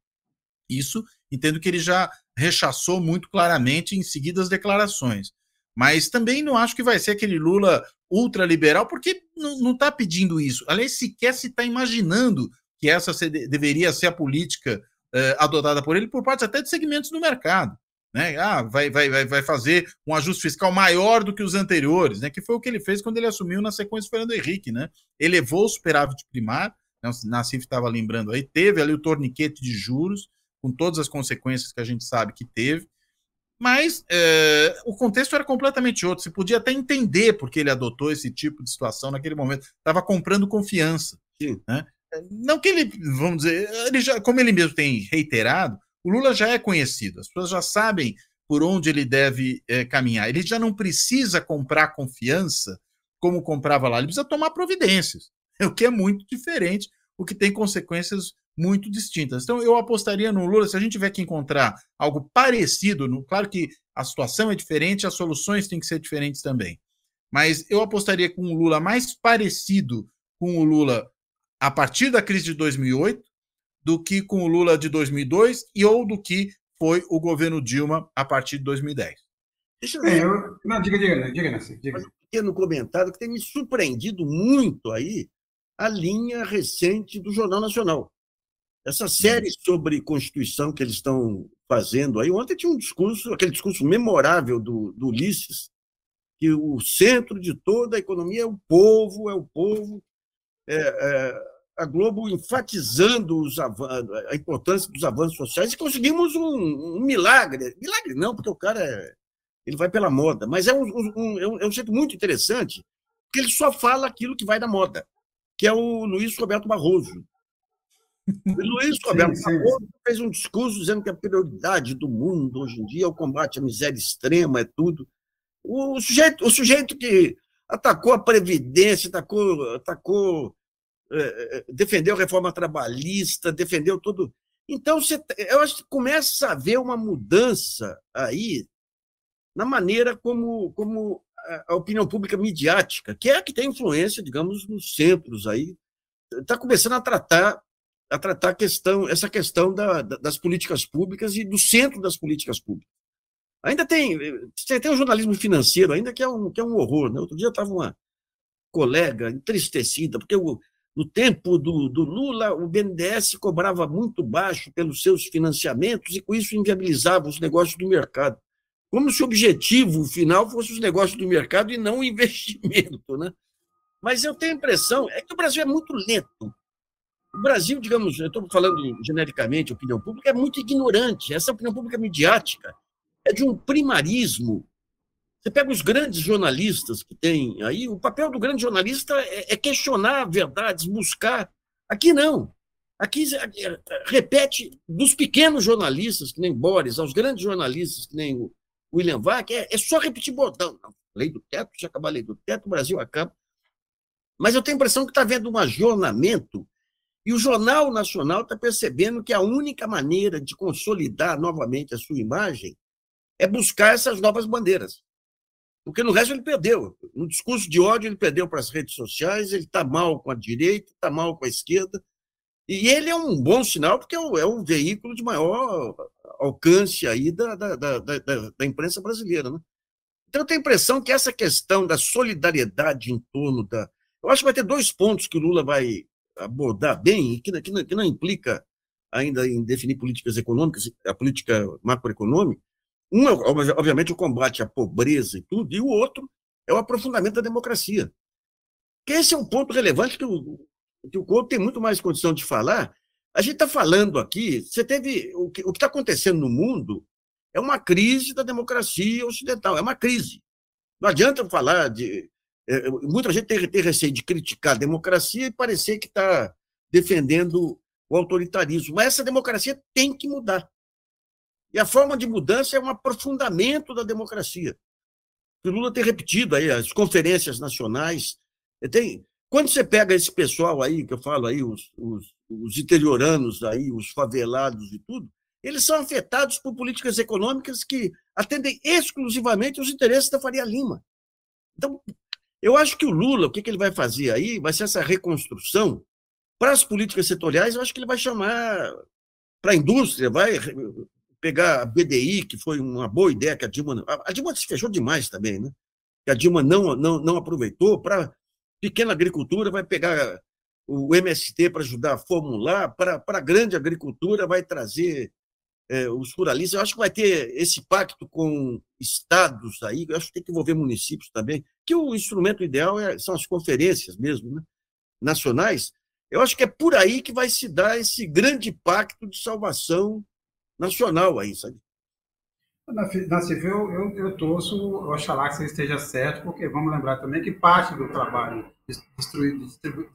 Isso entendo que ele já rechaçou muito claramente em seguidas declarações. Mas também não acho que vai ser aquele Lula ultraliberal, porque não está pedindo isso. Aliás, sequer se está imaginando que essa deveria ser a política eh, adotada por ele, por parte até de segmentos do mercado. Né? Ah, vai, vai, vai fazer um ajuste fiscal maior do que os anteriores, né? que foi o que ele fez quando ele assumiu na sequência do Fernando Henrique. Né? Elevou o superávit primário, né? o Nassif estava lembrando aí, teve ali o torniquete de juros, com todas as consequências que a gente sabe que teve, mas é, o contexto era completamente outro. Você podia até entender porque ele adotou esse tipo de situação naquele momento. Estava comprando confiança. Né? Não que ele, vamos dizer, ele já, como ele mesmo tem reiterado, o Lula já é conhecido, as pessoas já sabem por onde ele deve é, caminhar. Ele já não precisa comprar confiança como comprava lá, ele precisa tomar providências, *laughs* o que é muito diferente, o que tem consequências muito distintas. Então, eu apostaria no Lula, se a gente tiver que encontrar algo parecido, no, claro que a situação é diferente, as soluções têm que ser diferentes também. Mas eu apostaria com o Lula mais parecido com o Lula a partir da crise de 2008 do que com o Lula de 2002 e ou do que foi o governo Dilma a partir de 2010. Deixa eu ver. É, eu... Não, diga, diga, diga, diga. Um pequeno comentário que tem me surpreendido muito aí a linha recente do Jornal Nacional. Essa série sobre Constituição que eles estão fazendo aí, ontem tinha um discurso, aquele discurso memorável do, do Ulisses, que o centro de toda a economia é o povo, é o povo. É, é, a Globo enfatizando os a importância dos avanços sociais e conseguimos um, um, milagre. Milagre não, porque o cara é, ele vai pela moda, mas é um, um, é um, é um jeito muito interessante, porque ele só fala aquilo que vai da moda, que é o Luiz Roberto Barroso. *laughs* O Luiz Roberto sim, sim. fez um discurso dizendo que a prioridade do mundo hoje em dia é o combate à miséria extrema, é tudo. O sujeito, o sujeito que atacou a Previdência, atacou, atacou defendeu a reforma trabalhista, defendeu tudo. Então, você, eu acho que começa a haver uma mudança aí na maneira como, como a opinião pública midiática, que é a que tem influência, digamos, nos centros aí, está começando a tratar a tratar questão, essa questão da, das políticas públicas e do centro das políticas públicas. Ainda tem, tem o jornalismo financeiro, ainda que é um, que é um horror. Né? Outro dia estava uma colega entristecida, porque o, no tempo do, do Lula, o BNDES cobrava muito baixo pelos seus financiamentos e com isso inviabilizava os negócios do mercado. Como se o objetivo final fosse os negócios do mercado e não o investimento. Né? Mas eu tenho a impressão é que o Brasil é muito lento o Brasil, digamos, eu estou falando genericamente, opinião pública, é muito ignorante. Essa opinião pública midiática é de um primarismo. Você pega os grandes jornalistas que tem aí, o papel do grande jornalista é, é questionar verdades, buscar. Aqui não. Aqui repete dos pequenos jornalistas, que nem Boris, aos grandes jornalistas, que nem o William Vac, é, é só repetir botão. Lei do teto, já acabou a lei do teto, o Brasil acaba. Mas eu tenho a impressão que está havendo um ajornamento e o Jornal Nacional está percebendo que a única maneira de consolidar novamente a sua imagem é buscar essas novas bandeiras. Porque no resto ele perdeu. No discurso de ódio, ele perdeu para as redes sociais, ele está mal com a direita, está mal com a esquerda. E ele é um bom sinal, porque é o, é o veículo de maior alcance aí da, da, da, da, imprensa brasileira. Né? Então, eu tenho a impressão que essa questão da solidariedade em torno da. Eu acho que vai ter dois pontos que o Lula vai abordar bem, e que, que, que não implica ainda em definir políticas econômicas, a política macroeconômica. Um é, obviamente, o combate à pobreza e tudo, e o outro é o aprofundamento da democracia. Que esse é um ponto relevante que o, que o Couto tem muito mais condição de falar. A gente está falando aqui, você teve. O que está acontecendo no mundo é uma crise da democracia ocidental, é uma crise. Não adianta falar de. É, muita gente tem, tem receio de criticar a democracia e parecer que está defendendo o autoritarismo. Mas essa democracia tem que mudar. E a forma de mudança é um aprofundamento da democracia. O Lula tem repetido aí, as conferências nacionais. Tem, quando você pega esse pessoal aí, que eu falo aí, os, os, os interioranos aí, os favelados e tudo, eles são afetados por políticas econômicas que atendem exclusivamente os interesses da Faria Lima. Então, eu acho que o Lula, o que, que ele vai fazer aí, vai ser essa reconstrução para as políticas setoriais, eu acho que ele vai chamar para a indústria, vai pegar a BDI, que foi uma boa ideia, que a Dilma. A Dilma se fechou demais também, né? Que a Dilma não, não, não aproveitou. Para pequena agricultura, vai pegar o MST para ajudar a formular, para a grande agricultura, vai trazer é, os ruralistas. Eu acho que vai ter esse pacto com estados aí, eu acho que tem que envolver municípios também, que o instrumento ideal é, são as conferências mesmo, né? nacionais. Eu acho que é por aí que vai se dar esse grande pacto de salvação nacional aí, sabe? Na civil, eu, eu torço, oxalá que você esteja certo, porque vamos lembrar também que parte do trabalho de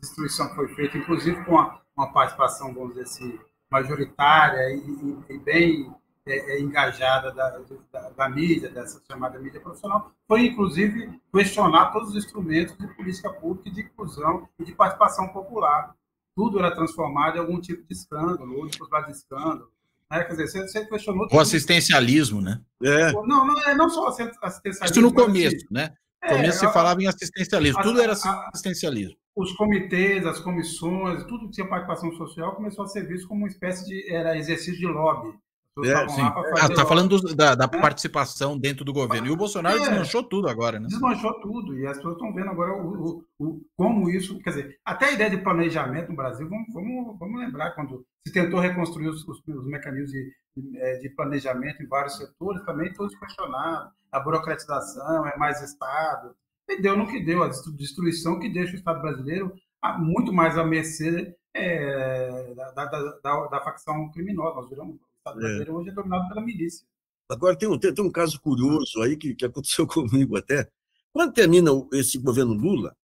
destruição foi feita, inclusive com uma, participação, vamos dizer assim, majoritária e, e, e bem é, é, engajada da, da, da, mídia, dessa chamada mídia profissional, foi inclusive questionar todos os instrumentos de política pública, de inclusão e de participação popular. Tudo era transformado em algum tipo de escândalo, ou de escândalo. Né? Quer dizer, você, questionou. O assistencialismo, né? É. Não, não, é não só assistencialismo. Isso no começo, assim, né? No é, começo você falava em assistencialismo, a, tudo era assistencialismo. A, os comitês, as comissões, tudo que tinha participação social começou a ser visto como uma espécie de era exercício de lobby. É, sim. Ah, tá falando do, da, da é. participação dentro do governo. E o Bolsonaro é, desmanchou tudo agora, né? Desmanchou tudo. E as pessoas estão vendo agora o, o, o, como isso. Quer dizer, até a ideia de planejamento no Brasil, vamos, vamos, vamos lembrar, quando se tentou reconstruir os, os, os mecanismos de, de, é, de, planejamento em vários setores, também todos questionados. A burocratização, é mais Estado. E deu no que deu, a destruição que deixa o Estado brasileiro muito mais à mercê é, da, da, da, da facção criminosa. Nós viramos Estado brasileiro é. hoje é dominado pela milícia. Agora, tem um, tem, tem um caso curioso aí que, que aconteceu *laughs* comigo até. Quando termina esse governo Lula,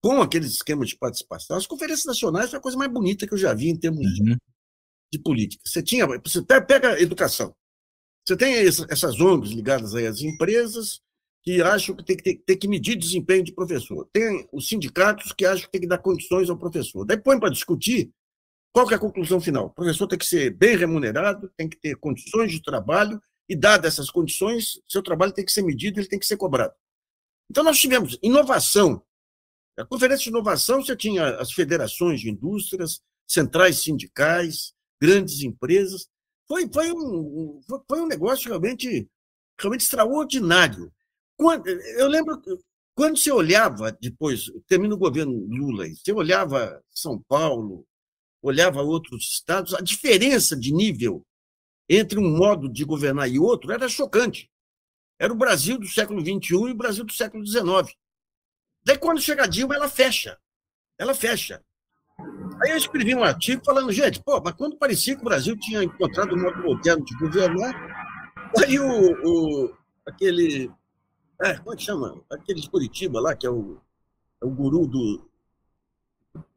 com aqueles esquemas de participação, as conferências nacionais foi a coisa mais bonita que eu já vi em termos uhum. de, de, política. Você tinha, você pega a educação. Você tem essas ONGs ligadas aí às empresas que acham que tem que, ter, tem que medir desempenho de professor. Tem os sindicatos que acham que tem que dar condições ao professor. Daí põe para discutir qual é a conclusão final? O professor tem que ser bem remunerado, tem que ter condições de trabalho, e, dadas essas condições, seu trabalho tem que ser medido, ele tem que ser cobrado. Então, nós tivemos inovação. A conferência de inovação, você tinha as federações de indústrias, centrais sindicais, grandes empresas. Foi, foi, um, foi um negócio realmente, realmente extraordinário. Quando, eu lembro, quando você olhava, depois, termina o governo Lula, você olhava São Paulo, olhava outros estados, a diferença de nível entre um modo de governar e outro era chocante. Era o Brasil do século XXI e o Brasil do século XIX. Daí, quando chega a Dilma, ela fecha. Ela fecha. Aí eu escrevi um artigo falando, gente, pô, mas quando parecia que o Brasil tinha encontrado um modo moderno de governar, aí o, o aquele. É, como é que chama? Aquele de Curitiba lá, que é o, é o guru do.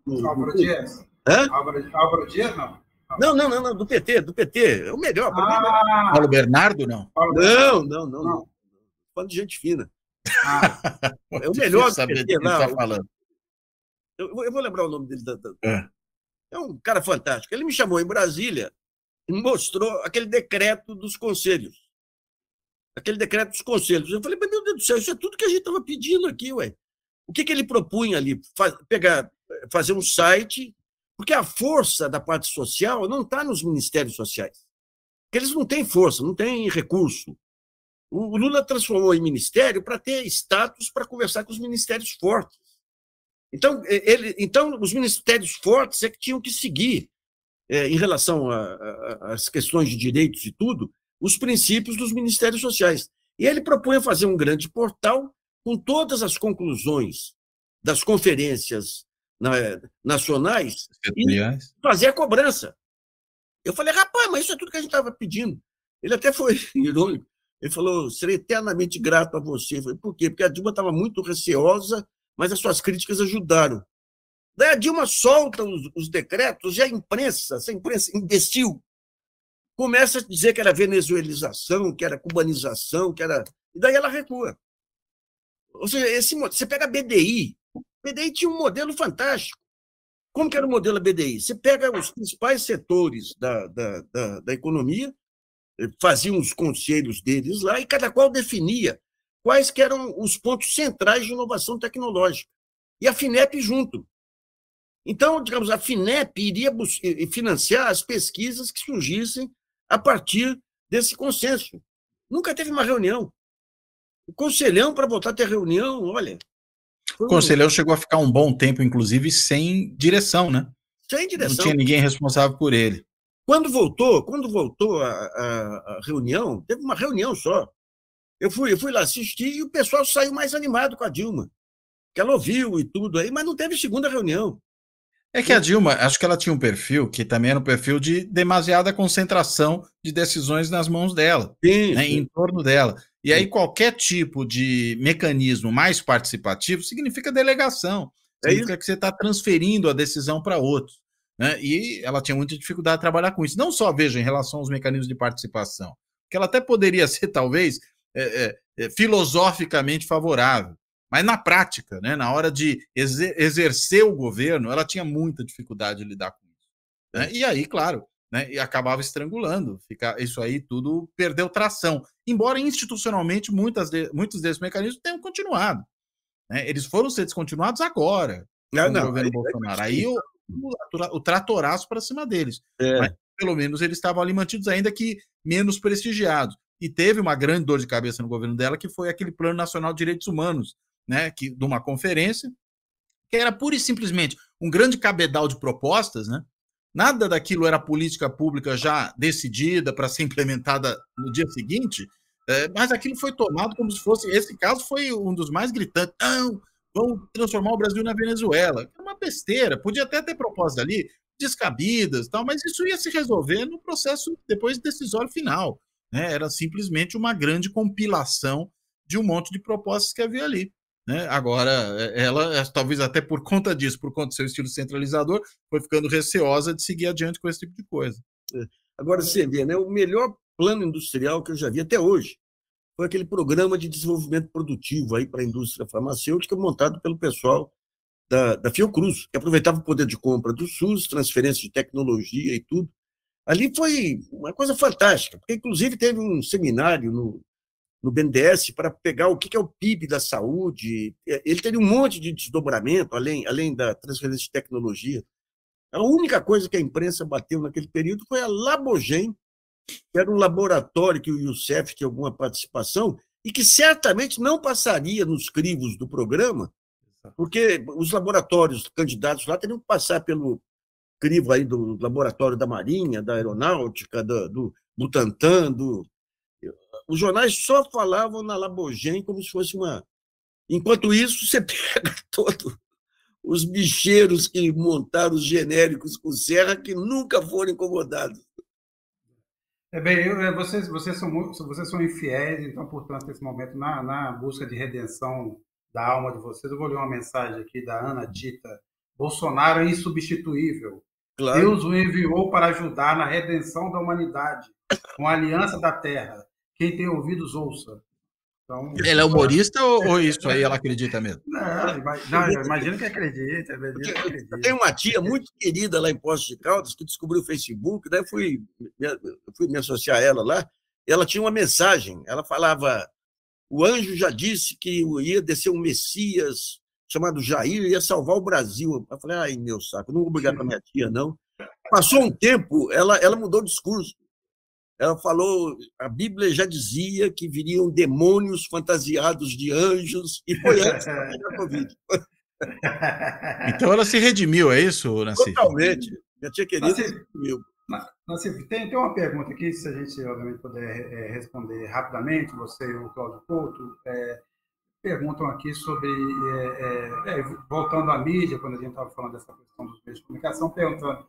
do Álvaro Dias. Hã? Álvaro, Álvaro Dias, não? Não, não, não, não, do PT, do PT. É o melhor. Ah, Paulo Bernardo, não? Não, não, não, não. Falando de gente fina. Ah, *laughs* é o melhor do PT, não. Tá falando. Eu, eu, vou lembrar o nome dele. Da, da... É. é um cara fantástico. Ele me chamou em Brasília e mostrou aquele decreto dos conselhos. Aquele decreto dos conselhos. Eu falei, meu Deus do céu, isso é tudo que a gente estava pedindo aqui, ué. O que, que ele propunha ali? Faz, pegar, fazer um site Porque a força da parte social não está nos ministérios sociais. Porque eles não têm força, não têm recurso. O Lula transformou em ministério para ter status para conversar com os ministérios fortes. Então, ele, então, os ministérios fortes é que tinham que seguir, é, em relação às questões de direitos e tudo, os princípios dos ministérios sociais. E ele propõe fazer um grande portal com todas as conclusões das conferências nacionais e fazer a cobrança. Eu falei, rapaz, mas isso é tudo que a gente estava pedindo. Ele até foi *laughs* irônico. Ele falou, serei eternamente grato a você. Eu falei, por quê? Porque a Dilma estava muito receosa, mas as suas críticas ajudaram. Daí a Dilma solta os, os decretos e a imprensa, essa imprensa imbecil, começa a dizer que era venezuelização, que era cubanização, que era. E daí ela recua. Ou seja, esse, você pega a BDI. BDI tinha um modelo fantástico. Como que era o modelo da BDI? Você pega os principais setores da, da, da, da economia, eh, faziam os conselhos deles lá, e cada qual definia quais que eram os pontos centrais de inovação tecnológica. E a FINEP junto. Então, digamos, a FINEP iria financiar as pesquisas que surgissem a partir desse consenso. Nunca teve uma reunião. O conselhão, para voltar a ter reunião, olha. O conselhão chegou a ficar um bom tempo, inclusive, sem direção, né? Sem direção. Não tinha ninguém responsável por ele. Quando voltou, quando voltou a, a, a reunião, teve uma reunião só. Eu fui, eu fui lá assistir e o pessoal saiu mais animado com a Dilma. Que ela ouviu e tudo aí, mas não teve segunda reunião. É que a Dilma, acho que ela tinha um perfil que também era um perfil de demasiada concentração de decisões nas mãos dela, sim, né, sim. em torno dela. E aí qualquer tipo de mecanismo mais participativo significa delegação, é significa que você está transferindo a decisão para outros. Né? E ela tinha muita dificuldade de trabalhar com isso. Não só, veja, em relação aos mecanismos de participação, que ela até poderia *laughs* ser, talvez, é, é, filosoficamente favorável. Mas na prática, né, na hora de exercer o governo, ela tinha muita dificuldade de lidar com isso. Né? E aí, claro, né, e acabava estrangulando. Fica, isso aí tudo perdeu tração. Embora institucionalmente muitas de, muitos desses mecanismos tenham continuado. Né? Eles foram ser descontinuados agora, não, não, governo aí, Bolsonaro. Aí o, o, o tratoraço para cima deles. É. Mas pelo menos eles estavam ali mantidos, ainda que menos prestigiados. E teve uma grande dor de cabeça no governo dela, que foi aquele Plano Nacional de Direitos Humanos, né, que, de uma conferência, que era pura e simplesmente um grande cabedal de propostas, né? Nada daquilo era política pública já decidida para ser implementada no dia seguinte, é, mas aquilo foi tomado como se fosse. Esse caso foi um dos mais gritantes. Não, vamos transformar o Brasil na Venezuela. É uma besteira. Podia até ter propostas ali descabidas, tal, mas isso ia se resolver no processo depois decisório final. Né? Era simplesmente uma grande compilação de um monte de propostas que havia ali. Né? Agora, é, ela, é, talvez até por conta disso, por conta do seu estilo centralizador, foi ficando receosa de seguir adiante com esse tipo de coisa. É. Agora, você vê, né, o melhor plano industrial que eu já vi até hoje foi aquele programa de desenvolvimento produtivo aí para a indústria farmacêutica montado pelo pessoal da, da Fiocruz, que aproveitava o poder de compra do SUS, transferência de tecnologia e tudo. Ali foi uma coisa fantástica, porque inclusive teve um seminário no, no BNDES para pegar o que é o PIB da saúde. É, ele teve um monte de desdobramento, além, além da transferência de tecnologia. A única coisa que a imprensa bateu naquele período foi a Labogen, que era um laboratório que o Youssef tinha alguma participação e que certamente não passaria nos crivos do programa, porque os laboratórios candidatos lá teriam que passar pelo crivo aí do laboratório da Marinha, da Aeronáutica, do, do Butantan, do, os jornais só falavam na Labogem como se fosse uma. Enquanto isso, você *laughs* pega todos os bicheiros que montaram os genéricos com serra que nunca foram incomodados. É bem, eu, é, vocês, vocês, são vocês são infiéis, então, portanto, nesse momento, na, na busca de redenção da alma de vocês, eu vou ler uma mensagem aqui da Ana Dita. Bolsonaro é insubstituível. Claro. Deus o enviou para ajudar na redenção da humanidade, com a aliança da terra. Quem tem ouvidos, ouça. Então, Ele é humorista ou, ou, isso aí ela acredita mesmo? Não, não imagino que acredita. Imagino que acredita. Tem uma tia muito querida lá em Poços de Caldas que descobriu o Facebook, daí fui, fui me associar a ela lá. Ela tinha uma mensagem, ela falava: o anjo já disse que ia descer um Messias chamado Jair, ia salvar o Brasil. Eu falei, ai, meu saco, não vou brigar com a minha tia, não. Passou um tempo, ela, ela mudou o discurso. Ela falou, a Bíblia já dizia que viriam demônios fantasiados de anjos, e foi antes da *laughs* Covid. *laughs* Então ela se redimiu, é isso, Nassif? Totalmente. Querida se redimiu. Nassif, tem, tem uma pergunta aqui, se a gente, obviamente, puder é, responder rapidamente, você e o Cláudio Couto, é, perguntam aqui sobre, é, é, é voltando à mídia, quando a gente estava falando dessa questão dos meios de comunicação, perguntando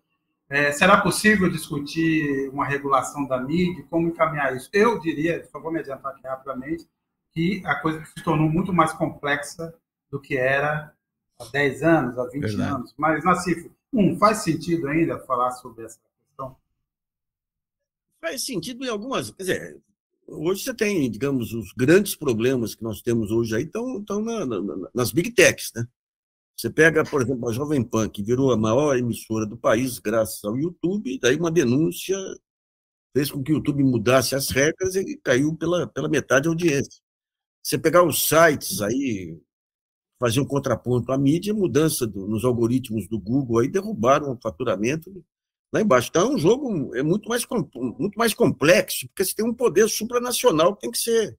é, será possível discutir uma regulação da mídia? Como encaminhar isso? Eu diria, só vou me adiantar aqui rapidamente, que a coisa se tornou muito mais complexa do que era há 10 anos, há 20 Verdade. anos. Mas, Nassif, um, faz sentido ainda falar sobre essa questão? Faz sentido em algumas. Quer dizer, hoje você tem, digamos, os grandes problemas que nós temos hoje aí estão, estão na, na, nas big techs, né? Você pega, por exemplo, a Jovem Pan, que virou a maior emissora do país graças ao YouTube, daí uma denúncia fez com que o YouTube mudasse as regras e caiu pela, pela metade da audiência. Você pegar os sites aí, fazer um contraponto à mídia, mudança do, nos algoritmos do Google aí derrubaram o faturamento lá embaixo. Então é um jogo é muito mais, muito mais complexo, porque você tem um poder supranacional que tem que ser,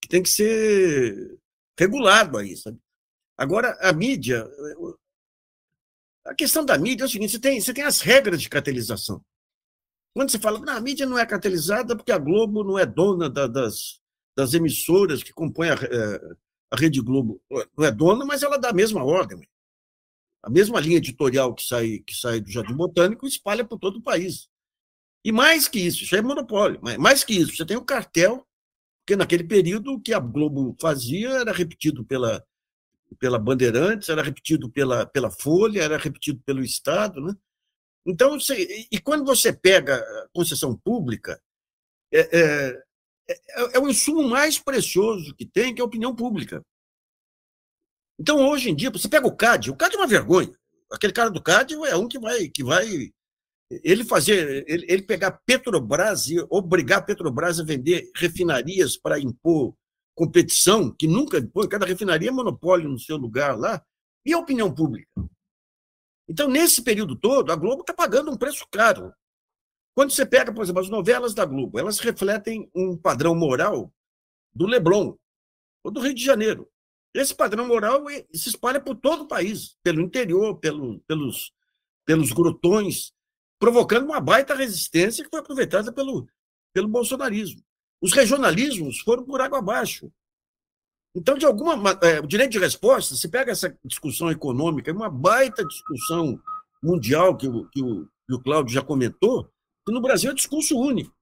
que tem que ser regulado aí, sabe? Agora, a mídia. A questão da mídia é o seguinte: você tem, você tem as regras de cartelização. Quando você fala, não, a mídia não é cartelizada porque a Globo não é dona da, das, das emissoras que compõem a, é, a Rede Globo. Não é dona, mas ela dá a mesma ordem. A mesma linha editorial que sai, que sai do Jardim Botânico espalha por todo o país. E mais que isso, isso é monopólio, mas mais que isso, você tem o cartel, porque naquele período o que a Globo fazia era repetido pela, pela Bandeirantes, era repetido pela, pela Folha, era repetido pelo Estado. Né? Então, você, e quando você pega a concessão pública, é, é, é, é o insumo mais precioso que tem, que é a opinião pública. Então, hoje em dia, você pega o CAD, o CAD é uma vergonha. Aquele cara do CAD é um que vai, que vai ele fazer, ele, ele pegar Petrobras e obrigar a Petrobras a vender refinarias para impor competição, que nunca foi, cada refinaria é monopólio no seu lugar lá, e a opinião pública. Então, nesse período todo, a Globo está pagando um preço caro. Quando você pega, por exemplo, as novelas da Globo, elas refletem um padrão moral do Leblon, ou do Rio de Janeiro. Esse padrão moral se espalha por todo o país, pelo interior, pelo, pelos, pelos grotões, provocando uma baita resistência que foi aproveitada pelo, pelo bolsonarismo. Os regionalismos foram por água abaixo. Então, de alguma é, o direito de resposta, se pega essa discussão econômica, é uma baita discussão mundial que o, que o, que o Cláudio já comentou, que no Brasil é discurso único.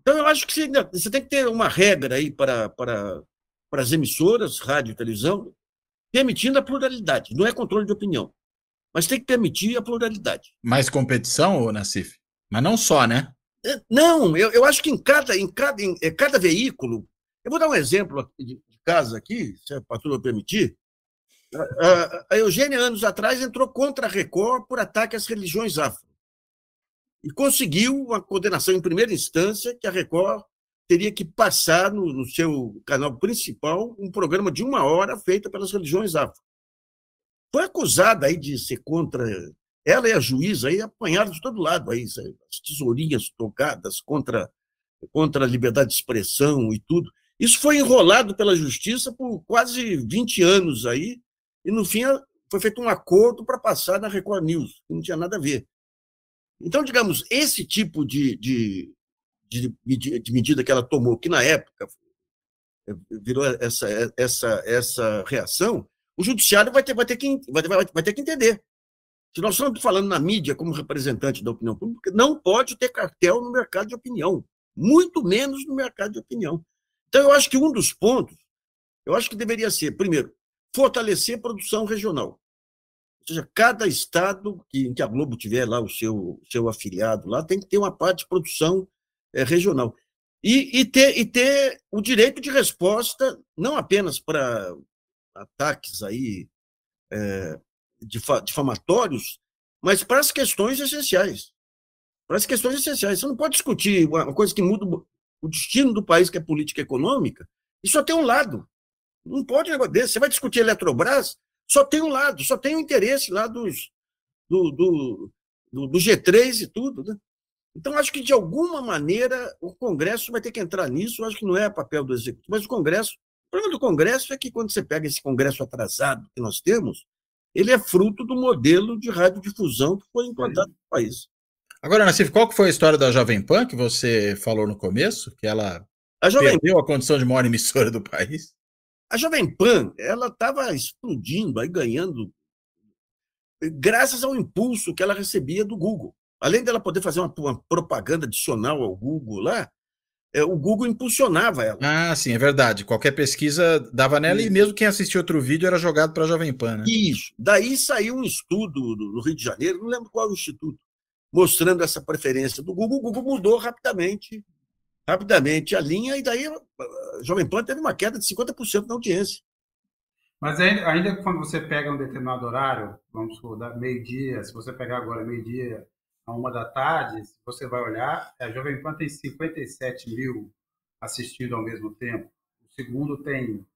Então, eu acho que você, você tem que ter uma regra aí para, para, para as emissoras, rádio e televisão, permitindo a pluralidade. Não é controle de opinião, mas tem que permitir a pluralidade. Mais competição, Nassif? Mas não só, né? É, não, eu, eu acho que em cada, em, cada, em é, cada veículo. Eu vou dar um exemplo de, casa aqui, se a patroa permitir. A, a Eugênia, anos atrás, entrou contra a Record por ataque às religiões afro. E conseguiu uma condenação em primeira instância que a Record teria que passar no, no seu canal principal um programa de uma hora feito pelas religiões afro. Foi acusada aí de ser contra ela e a juíza aí apanharam de todo lado, aí, as tesourinhas tocadas contra, contra a liberdade de expressão e tudo. Isso foi enrolado pela justiça por quase 20 anos aí, e no fim foi feito um acordo para passar na Record News, que não tinha nada a ver. Então, digamos, esse tipo de, de, de, de medida que ela tomou, que na época virou essa, essa, essa reação, o judiciário vai ter, vai ter, que, vai, vai, vai ter que entender. Se nós estamos falando na mídia como representante da opinião pública, não pode ter cartel no mercado de opinião, muito menos no mercado de opinião. Então, eu acho que um dos pontos, eu acho que deveria ser, primeiro, fortalecer a produção regional. Ou seja, cada estado que, em que a Globo tiver lá o seu, seu afiliado lá, tem que ter uma parte de produção é, regional. E, e, ter, e ter o direito de resposta, não apenas para ataques aí é, difamatórios, mas para as questões essenciais. Para as questões essenciais. Você não pode discutir uma coisa que muda o destino do país, que é política econômica, e só tem um lado. Não pode um negócio desse. Você vai discutir Eletrobras, só tem um lado, só tem o um interesse lá dos, do, do, do, do G3 e tudo. Né? Então, acho que, de alguma maneira, o Congresso vai ter que entrar nisso. Acho que não é papel do Executivo, mas o Congresso. O problema do Congresso é que, quando você pega esse Congresso atrasado que nós temos, ele é fruto do modelo de radiodifusão que foi implantado no país. Agora, Nassif, qual foi a história da Jovem Pan que você falou no começo? Que ela a Jovem... perdeu a condição de maior emissora do país? A Jovem Pan, ela estava explodindo, aí ganhando, graças ao impulso que ela recebia do Google. Além dela poder fazer uma, uma propaganda adicional ao Google lá, o Google impulsionava ela. Ah, sim, é verdade. Qualquer pesquisa dava nela Isso. e mesmo quem assistia outro vídeo era jogado para a Jovem Pan. Né? Isso. Daí saiu um estudo do Rio de Janeiro, não lembro qual é o instituto, mostrando essa preferência do Google. O Google mudou rapidamente, rapidamente a linha e daí a Jovem Pan teve uma queda de 50% na audiência. Mas ainda, ainda quando você pega um determinado horário, vamos supor, meio-dia, se você pegar agora meio-dia a uma da tarde, se você vai olhar, a Jovem Pan tem 57 mil assistindo ao mesmo tempo. O segundo tem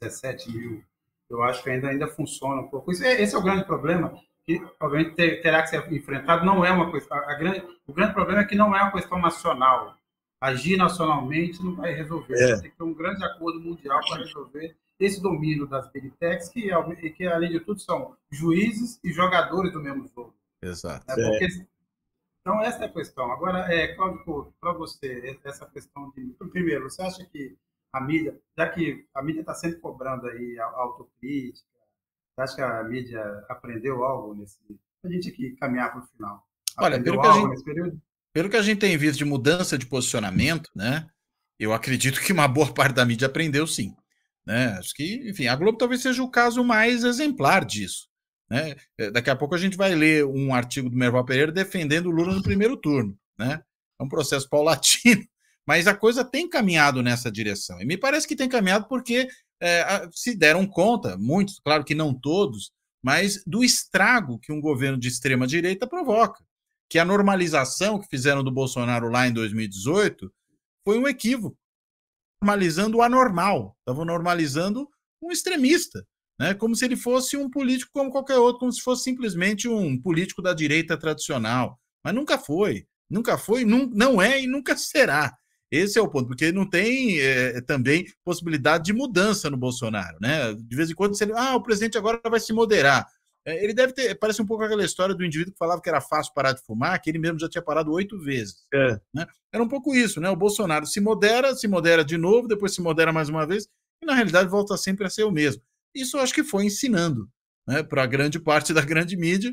17 mil. Eu acho que ainda, ainda funciona um pouco. É, esse é o grande problema, que obviamente terá que ser enfrentado. Não é uma questão. A grande, o grande problema é que não é uma questão nacional. Agir nacionalmente não vai resolver. É. Tem que ter um grande acordo mundial para resolver esse domínio das big techs, que, que além de tudo são juízes e jogadores do mesmo jogo. Exato. É porque então, essa é a questão. Agora, é, Cláudio para você, essa questão de. Primeiro, você acha que a mídia, já que a mídia está sempre cobrando aí a, autocrítica, você acha que a mídia aprendeu algo nesse. A gente aqui caminhar para o final. Olha, pelo que, a gente, pelo que a gente tem visto de mudança de posicionamento, né? Eu acredito que uma boa parte da mídia aprendeu sim. Né? Acho que, enfim, a Globo talvez seja o caso mais exemplar disso. Né? É, daqui a pouco a gente vai ler um artigo do Merval Pereira defendendo o Lula no primeiro turno. Né? É um processo paulatino, *laughs* mas a coisa tem caminhado nessa direção. E me parece que tem caminhado porque é, se deram conta, muitos, claro que não todos, mas do estrago que um governo de extrema direita provoca. Que a normalização que fizeram do Bolsonaro lá em 2018 foi um equívoco. Normalizando o anormal, estavam normalizando um extremista né? como se ele fosse um político como qualquer outro, como se fosse simplesmente um político da direita tradicional. Mas nunca foi, nunca foi, não, não é e nunca *laughs* será. Esse é o ponto, porque não tem é, também possibilidade de mudança no Bolsonaro, né? De vez em quando, se ele, ah, o presidente agora vai se moderar. É, ele deve ter, parece um pouco aquela história do indivíduo que falava que era fácil parar de fumar, que ele mesmo já tinha parado oito vezes. É. Né? Era um pouco isso, né? O Bolsonaro se modera, se modera de novo, depois se modera mais uma vez, e na realidade volta sempre a ser o mesmo. Isso acho que foi ensinando né, para grande parte da grande mídia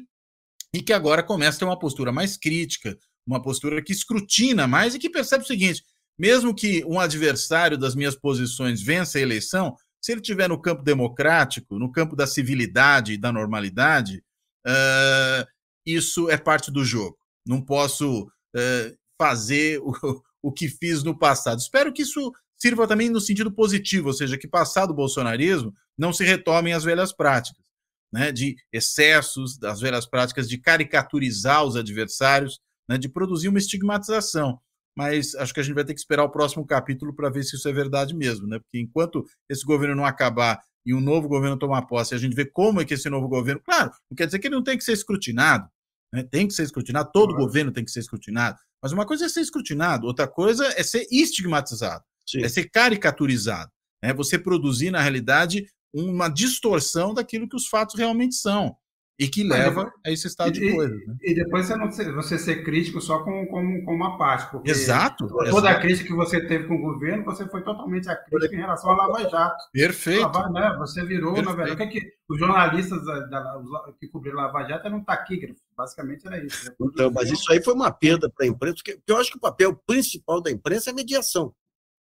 e que agora começa a ter uma postura mais crítica, uma postura que escrutina mais e que percebe o seguinte: mesmo que um adversário das minhas posições vença a eleição, se ele estiver no campo democrático, no campo da civilidade e da normalidade, uh, isso é parte do jogo. Não posso uh, fazer o, *laughs* o que fiz no passado. Espero que isso sirva também no sentido positivo, ou seja, que passado o bolsonarismo não se retomem as velhas práticas, né, de excessos, das velhas práticas de caricaturizar os adversários, né, de produzir uma estigmatização. Mas acho que a gente vai ter que esperar o próximo capítulo para ver se isso é verdade mesmo, né? Porque enquanto esse governo não acabar e um novo governo tomar posse, a gente vê como é que esse novo governo, claro, não quer dizer que ele não tem que ser escrutinado, né? Tem que ser escrutinado, todo uhum. governo tem que ser escrutinado. Mas uma coisa é ser escrutinado, outra coisa é ser estigmatizado. Sim. é ser caricaturizado. É você produzir, na realidade, uma distorção daquilo que os fatos realmente são e que leva a esse estado e, de coisas. Né? E depois você, não, você ser crítico só com, com, com uma parte. Porque exato. Toda exato. a crítica que você teve com o governo, você foi totalmente a crítica em relação à Lava Jato. Perfeito. Lava, né? Você virou, Perfeito. na verdade, o que, é que os jornalistas da, da, que cobriram Lava Jato eram taquígrafos. Basicamente era isso. Né? Então, mas isso aí foi uma perda para a imprensa, porque eu acho que o papel principal da imprensa é mediação.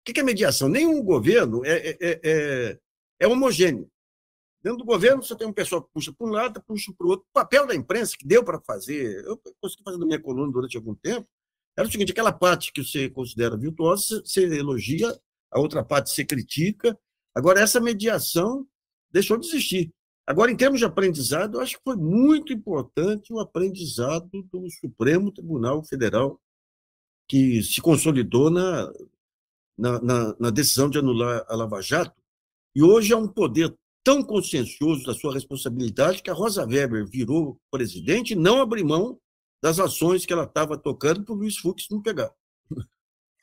O que é mediação? Nenhum governo é, é, é, é, é homogêneo. Dentro do governo, você tem um pessoal que puxa para um lado, puxa para o outro. O papel da imprensa, que deu para fazer, eu consegui fazer na minha coluna durante algum tempo, era o seguinte: aquela parte que você considera virtuosa, você elogia, a outra parte você critica. Agora, essa mediação deixou de existir. Agora, em termos de aprendizado, eu acho que foi muito importante o aprendizado do Supremo Tribunal Federal, que se consolidou na, na, na, na decisão de anular a Lava Jato, E hoje é um poder tão consciencioso da sua responsabilidade que a Rosa Weber virou presidente e não abriu mão das ações que ela estava tocando para o Luiz Fux não pegar.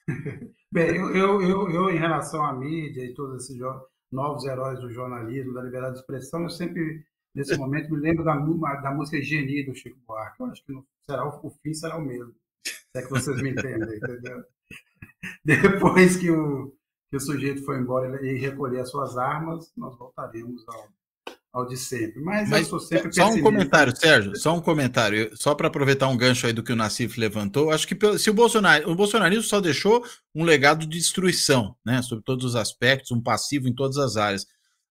*laughs* Bem, eu, eu, eu, eu, em relação à mídia e todos esses novos heróis do jornalismo, da liberdade de expressão, eu sempre, nesse *laughs* momento, me lembro da, da música Geni do Chico Buarque. Eu acho que não será, o fim será o mesmo. Se é que vocês me entendem, entendeu? *laughs* Depois que o, que o sujeito foi embora e recolher as suas armas, nós voltaremos ao, ao de sempre. Mas, Mas eu sou sempre Só um comentário, Sérgio, só um comentário. Só para aproveitar um gancho aí do que o Nassif levantou, acho que se o, Bolsonaro, o bolsonarismo só deixou um legado de destruição, né, sobre todos os aspectos, um passivo em todas as áreas.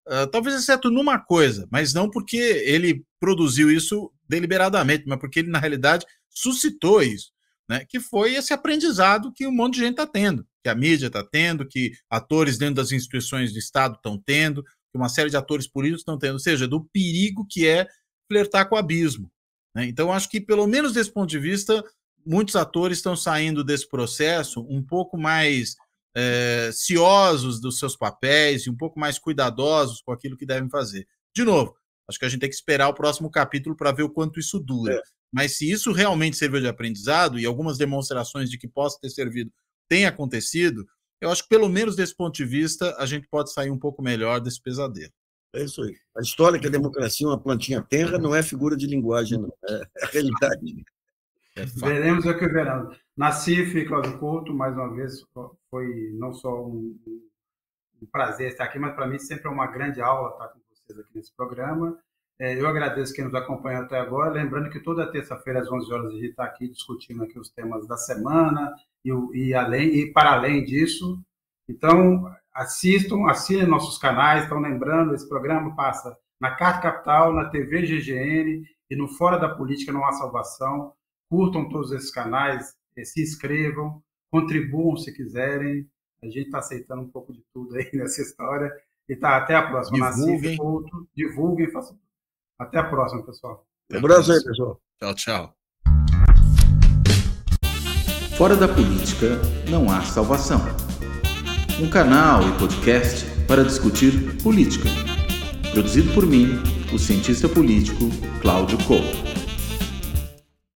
Uh, talvez exceto numa coisa, mas não porque ele produziu isso deliberadamente, mas porque ele, na realidade, suscitou isso né, que foi esse aprendizado que um monte de gente está tendo, que a mídia está tendo, que atores dentro das instituições do Estado estão tendo, que uma série de atores políticos estão tendo, ou seja, do perigo que é flertar com o abismo. Né? Então, acho que, pelo menos desse ponto de vista, muitos atores estão saindo desse processo um pouco mais é, ciosos dos seus papéis e um pouco mais cuidadosos com aquilo que devem fazer. De novo, acho que a gente tem que esperar o próximo capítulo para ver o quanto isso dura. É. Mas se isso realmente serviu de aprendizado, e algumas demonstrações de que possa ter servido têm acontecido, eu acho que pelo menos desse ponto de vista a gente pode sair um pouco melhor desse pesadelo. É isso aí. A história que a democracia é uma plantinha terra não é figura de linguagem, não. É a realidade. É veremos o que veremos. Nacife e Cláudio Couto, mais uma vez, foi não só um, um prazer estar aqui, mas para mim sempre é uma grande aula estar com vocês aqui nesse programa. É, eu agradeço quem nos acompanha até agora, lembrando que toda terça-feira às 11 horas a gente está aqui discutindo aqui os temas da semana e, e, além, e para além disso. Então, assistam, assinem nossos canais, estão lembrando, esse programa passa na Carta Capital, na TV GGN e no Fora da Política Não Há Salvação. Curtam todos esses canais, se inscrevam, contribuam se quiserem. A gente está aceitando um pouco de tudo aí *laughs* nessa história. E tá, até a próxima. Divulguem. Nacife, divulguem, façam até a próxima, pessoal. Um abraço aí, pessoal. Tchau, tchau. Fora da política não há salvação. Um canal e podcast para discutir política. Produzido por mim, o cientista político Cláudio Couto.